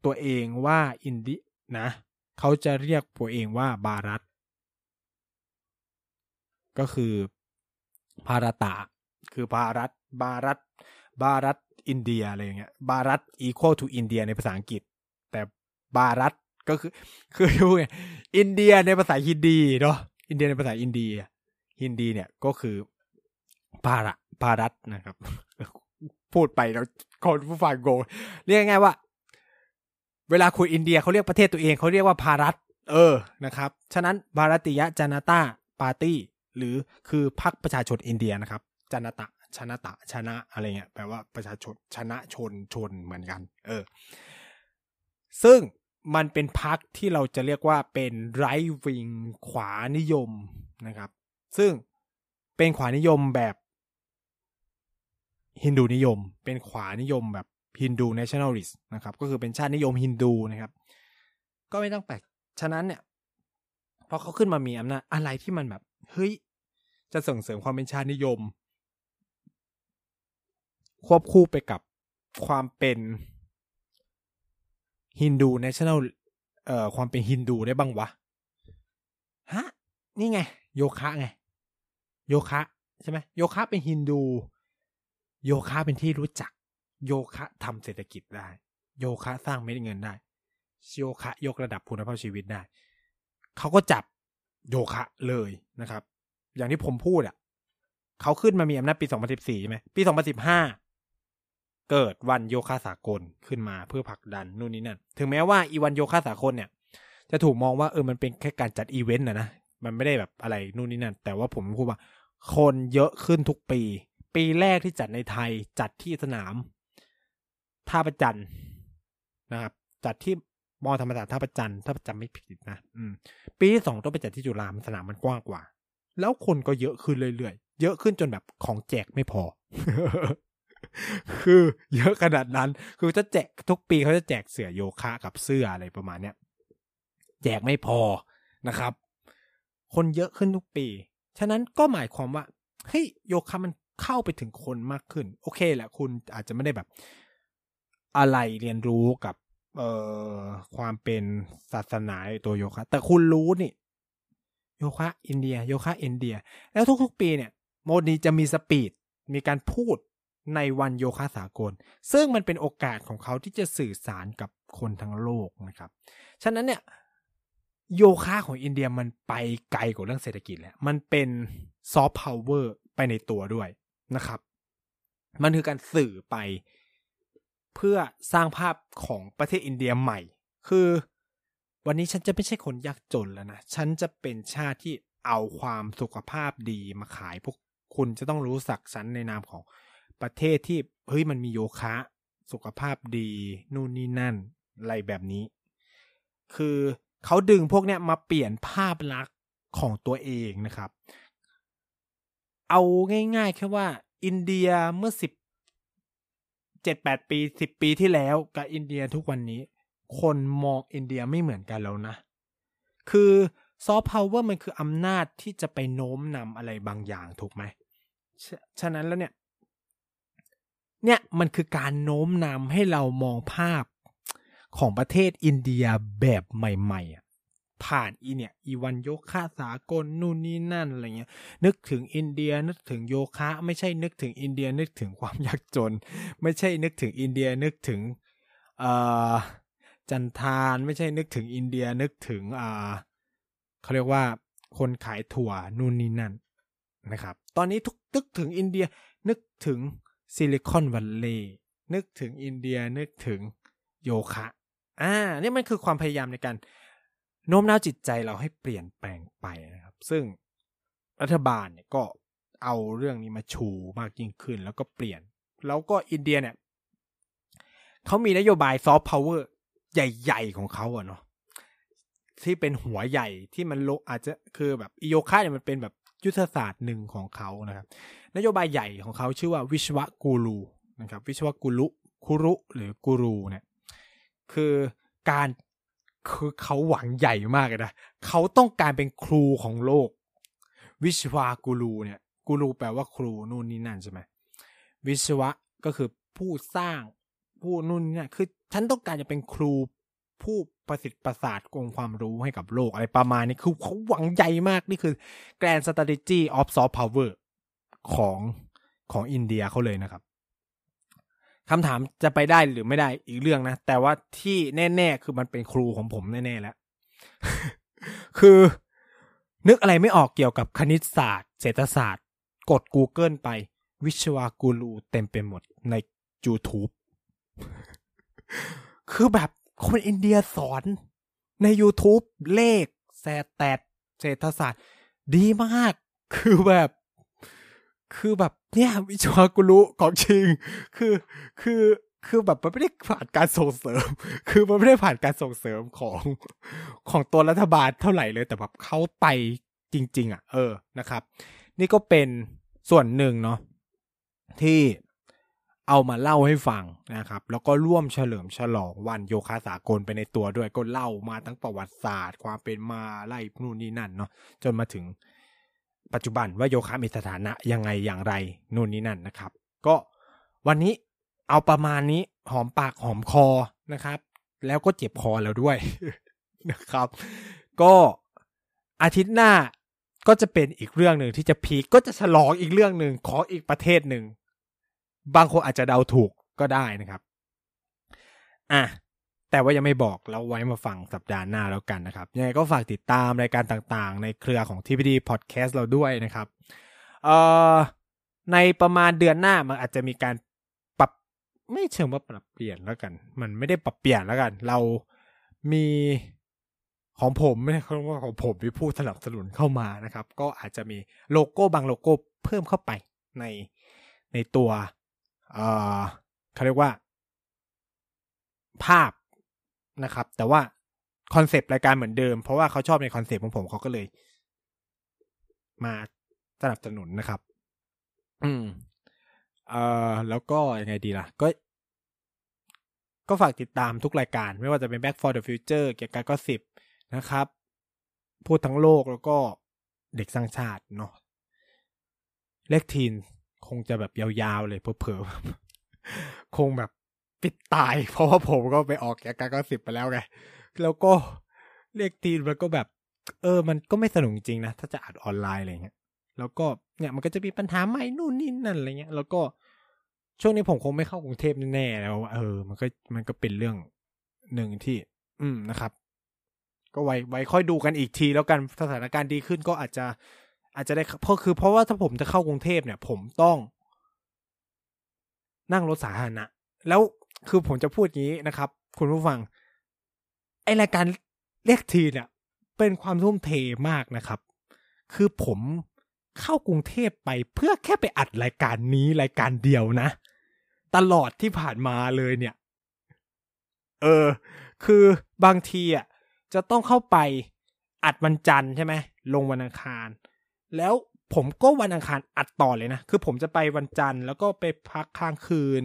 ตัวเองว่าอินดีนะ เขาจะเรียกตัวเองว่าบารัตก็คือภารตะคือภารัตบารัตบารัตอินเดียอะไรอย่างเงี้ยบารัต equal to อินเดียในภาษาอังกฤษ แต่บารัต ก็คือ คือดูไงอินเดียในภาษาฮินดีเนาะอินเดียในภาษาอินเดียฮินดีเนี่ยก็คือปาระปารัตนะครับ พูดไปแล้วคนผู้ฟังโกเรียกง่ายว่า เวลาคุยอินเดียเขาเรียกประเทศตัวเองเขาเรียกว่าพารัตเออนะครับ ฉะนั้นบารติยะจานาตาปาร์ตี้หรือคือพรรคประชาชนอินเดียนะครับจานาตะชนะตะชนะอะไรเงี้ยแปลว่าประชาชนชนะชนชนเหมือนกัน เออ ซึ่ง มันเป็นพรรคที่เราจะเรียกว่าเป็นไรวิงขวานิยมนะครับ ซึ่งเป็นขวานิยมแบบฮินดูนิยม เป็นขวานิยมแบบ Hindu nationalist นะครับ ก็คือเป็นชาตินิยมฮินดูนะครับ ก็ไม่ต้องแปลก ฉะนั้นเนี่ยพอเขาขึ้นมามีอำนาจอะไรที่มันแบบ เฮ้ย จะส่งเสริมความเป็นชาตินิยม ควบคู่ไปกับความเป็น Hindu national เอ่อความเป็นฮินดูได้บ้างวะฮะนี่ไง โยคะไง โยคะใช่ไหมโยคะเป็นฮินดู โยคะเป็นที่รู้จัก โยคะทำเศรษฐกิจได้ โยคะสร้างเม็ดเงินได้ โยคะยกระดับคุณภาพชีวิตได้เขาก็จับโยคะเลยนะครับ อย่างที่ผมพูดอะเขาขึ้นมามีอำนาจปี 2014 ใช่ไหมปี 2015 เกิดวันโยคะสากลขึ้นมาเพื่อผลักดันนู่นนี่นั่น ถึงแม้ว่าอีวันโยคะสากลเนี่ย จะถูกมองว่าเออมันเป็นแค่การจัดอีเวนต์นะนะ มันไม่ได้แบบอะไรนู่นนี่นั่น แต่ว่าผมพูดว่า คนเยอะขึ้นทุกปี ปีแรกที่จัดในไทยจัดที่สนามท่าพระจันทร์นะครับ จัดที่ม.ธรรมศาสตร์ท่าพระจันทร์ท่าพระจันทร์ไม่ผิดนะอืม ปีที่สองต้องไปจัดที่จุฬาสนามมันกว้างกว่า แล้วคนก็เยอะขึ้นเรื่อยๆเยอะขึ้นจนแบบของแจกไม่พอ คือเยอะขนาดนั้น คือจะแจกทุกปีเขาจะแจกเสื้อโยคะกับเสื้ออะไรประมาณเนี้ยแจกไม่พอนะครับ คนเยอะขึ้นทุกปี ฉะนั้นก็หมายความว่าเฮ้ยโยคะมันเข้าไปถึงคนมากขึ้น โอเคแหละคุณอาจจะไม่ได้แบบ อะไรเรียนรู้กับ เอ่อความเป็นศาสนาตัวโยคะแต่คุณรู้นี่โยคะอินเดีย โยคะอินเดีย แล้วทุกๆปีเนี่ย โมดีจะมี speech มีการพูด ในวันโยคะสากล ซึ่งมันเป็นโอกาสของเขาที่จะสื่อสารกับคนทั้งโลกนะครับ ฉะนั้นเนี่ยโยคะของอินเดียมันไปไกลกว่าเรื่องเศรษฐกิจแล้ว มันเป็นซอฟต์พาวเวอร์ไปในตัวด้วยนะครับ มันคือการสื่อไปเพื่อสร้างภาพของประเทศอินเดียใหม่ คือวันนี้ฉันจะไม่ใช่คนยากจนแล้วนะ ฉันจะเป็นชาติที่เอาความสุขภาพดีมาขายพวกคุณจะต้องรู้สักฉันในนามของ ประเทศที่เฮ้ยมันมีโยคะ สุขภาพดี นู่นนี่นั่น อะไรแบบนี้ คือเขาดึงพวกเนี้ยมาเปลี่ยนภาพลักษณ์ของตัวเองนะครับ เอาง่ายๆแค่ว่า อินเดียเมื่อสิบเจ็ดแปดปีสิบปีที่แล้วกับอินเดียทุกวันนี้ คนมองอินเดียไม่เหมือนกันแล้วนะ คือซอฟต์พาวเวอร์มันคืออำนาจที่จะไปโน้มนำอะไรบางอย่างถูกไหมฉะฉะนั้นแล้วเนี่ย เนี่ยมันคือการโน้มนำให้เรามองภาพของประเทศอินเดียแบบใหม่ๆอะผ่านอีเนี่ยอีวันโยคะสากลนู่นนี่นั่นอะไรเงี้ย นึกถึงอินเดียนึกถึงโยคะ ไม่ใช่นึกถึงอินเดียนึกถึงความยากจน ไม่ใช่นึกถึงอินเดียนึกถึงเอ่อจันทานไม่ใช่นึกถึงอินเดียนึกถึงอ่าเขาเรียกว่าคนขายถั่วนู่นนี่นั่นนะครับ ตอนนี้ทุกนึกถึงอินเดียนึกถึง ซิลิคอนวัลเลย์นึกถึงอินเดียนึกถึงโยคะ อ่า นี่มันคือความพยายามในการโน้มน้าวจิตใจเราให้เปลี่ยนแปลงไปนะครับ ซึ่งรัฐบาลเนี่ยก็เอาเรื่องนี้มาชูมากยิ่งขึ้น แล้วก็เปลี่ยน แล้วก็อินเดียเนี่ยเขามีนโยบายซอฟต์พาวเวอร์ใหญ่ ๆ ของเขาอะเนาะที่เป็นหัวใหญ่ที่มันโลอาจจะคือแบบอโยคะเนี่ยมันเป็นแบบ ยุทธศาสตร์หนึ่งของเขานะครับ นโยบายใหญ่ของเขาชื่อว่าวิศวกูรูนะครับวิศวคุรุคุรุหรือกูรูเนี่ยคือการคือเขาหวังใหญ่มากเลยนะเขาต้องการเป็นครูของโลก วิศวะกูรูเนี่ยกูรูแปลว่าครูนู่นนี่นั่นใช่ไหมวิศวะก็คือผู้สร้างผู้นู่นนี่นั่นคือฉันต้องการจะเป็นครูผู้ ประสิทธิ์ประสาทองความรู้ให้กับโลกอะไรประมาณนี้คือเขาหวังใหญ่มากนี่คือ Grand Strategy of Soft Power ของของอินเดียเขาเลยนะครับคำถามจะไปได้หรือไม่ได้อีกเรื่องนะ แต่ว่าที่แน่ ๆ คือมันเป็นครูของผมแน่ ๆ แล้ว คือนึกอะไรไม่ออกเกี่ยวกับคณิตศาสตร์ เศรษฐศาสตร์ กด Google ไปวิชวากูรูเต็มไปหมดใน YouTube คือแบบ คนอินเดียสอนใน YouTube เลขแสแตดเศรษฐศาสตร์ ดีมาก คือแบบ คือแบบเนี่ยวิชวากุรุของจริง คือคือคือแบบมันไม่ได้ผ่านการส่งเสริม คือมันไม่ได้ผ่านการส่งเสริมของของตัวรัฐบาลเท่าไหร่เลย แต่แบบเขาไปจริง ๆ อะ เออนะครับ นี่ก็เป็นส่วนหนึ่งเนาะที่ เอามาเล่าให้ฟังนะครับ แล้วก็ร่วมเฉลิมฉลองวันโยคะสากลไปในตัวด้วยก็เล่ามาทั้งประวัติศาสตร์ ความเป็นมาไล่นู่นนี่นั่นเนาะจนมาถึงปัจจุบันว่าโยคะมีสถานะยังไงอย่างไรนู่นนี่นั่นนะครับ ก็วันนี้เอาประมาณนี้หอมปากหอมคอนะครับ แล้วก็เจ็บคอแล้วด้วยนะครับ ก็อาทิตย์หน้าก็จะเป็นอีกเรื่องหนึ่งที่จะพีคก็จะฉลองอีกเรื่องหนึ่งของอีกประเทศหนึ่ง บางคนอาจจะเดาถูกก็ได้นะครับ อะแต่ว่ายังไม่บอกแล้วไว้มาฟังสัปดาห์หน้าแล้วกันนะครับ ยังไงก็ฝากติดตามรายการต่างๆ ในเครือของ TPD Podcast เราด้วยนะครับเอ่อในประมาณเดือนหน้ามันอาจจะมีการปรับไม่เชิงว่าปรับเปลี่ยนแล้วกัน มันไม่ได้ปรับเปลี่ยนแล้วกัน เรามีของผมไม่ใช่คำว่าของผมมีผู้สนับสนุนเข้ามานะครับ ก็อาจจะมีโลโก้บางโลโก้เพิ่มเข้าไปในในตัว เขาเรียกว่า ภาพนะครับ แต่ว่าคอนเซปต์รายการเหมือนเดิม เพราะว่าเขาชอบในคอนเซปต์ของผมเขาก็เลย มาสนับสนุนนะครับ อืมเอ่อแล้วก็ยังไงดีล่ะ ก็ ก็ฝากติดตามทุกรายการ ไม่ว่าจะเป็น Back for the Future เกี่ยวกับก็สิบนะครับ พูดทั้งโลกแล้วก็เด็กสร้างชาติเนาะเลขทีน คงจะแบบยาวๆเลยเผลอๆคงแบบปิดตาย เพราะว่าผมก็ไปออกแกกก็สิบไปแล้วไง แล้วก็เลขทีนมันก็แบบ เออ มันก็ไม่สนุกจริงนะ ถ้าจะอัดออนไลน์อะไรเงี้ย แล้วก็เนี่ยมันก็จะมีปัญหาใหม่นู่นนี่นั่นอะไรเงี้ย แล้วก็ช่วงนี้ผมคงไม่เข้ากรุงเทพแน่ๆแล้วเออ มันก็มันก็เป็นเรื่องหนึ่งที่ อืมนะครับ ก็ไว้ไว้ค่อยดูกันอีกทีแล้วกันสถานการณ์ดีขึ้นก็อาจจะ อาจจะได้เพราะคือเพราะว่าถ้าผมจะเข้ากรุงเทพเนี่ย ผมต้อง นั่งรถสาธารณะแล้วคือผมจะพูดงี้นะครับ คุณผู้ฟัง ไอรายการเรียกทีเนี่ย เป็นความทุ่มเทมากนะครับ คือผมเข้ากรุงเทพไปเพื่อแค่ไปอัดรายการนี้รายการเดียวนะ ตลอดที่ผ่านมาเลยเนี่ย เออ คือบางทีอะจะต้องเข้าไปอัดวันจันทร์ใช่ไหมลงวันอังคาร แล้วผมก็วันอังคารอัดต่อเลยนะ คือผมจะไปวันจันทร์แล้วก็ไปพักค้างคืน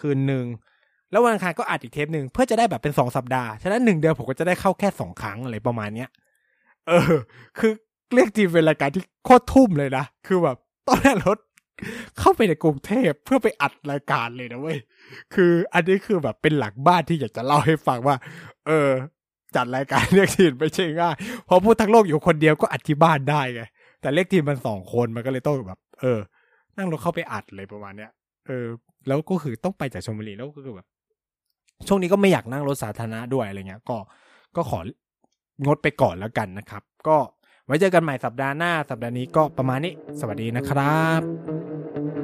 คืนหนึ่ง แล้ววันอังคารก็อัดอีกเทปหนึ่งเพื่อจะได้แบบเป็นสองสัปดาห์ ฉะนั้นหนึ่งเดือนผมก็จะได้เข้าแค่สองครั้งอะไรประมาณเนี้ย เออ คือเรียกทีเป็นรายการที่โคตรทุ่มเลยนะ คือแบบต้องนั่งรถเข้าไปในกรุงเทพเพื่อไปอัดรายการเลยนะเว้ย คืออันนี้คือแบบเป็นหลักบ้านที่อยากจะเล่าให้ฟังว่า เออ จัดรายการเรียกทีไม่ใช่ง่าย เพราะพูดทั้งโลกอยู่คนเดียวก็อัดที่บ้านได้ไง แต่เลขทีมมันสองคนมันก็เลยต้องแบบ เออ นั่งรถเข้าไปอัดเลยประมาณเนี้ยเออ แล้วก็คือต้องไปจากชลบุรีแล้วก็คือแบบช่วงนี้ก็ไม่อยากนั่งรถสาธารณะด้วยอะไรเงี้ย ก็ก็ของดไปก่อนแล้วกันนะครับ ก็ไว้เจอกันใหม่สัปดาห์หน้า สัปดาห์นี้ก็ประมาณนี้ สวัสดีนะครับ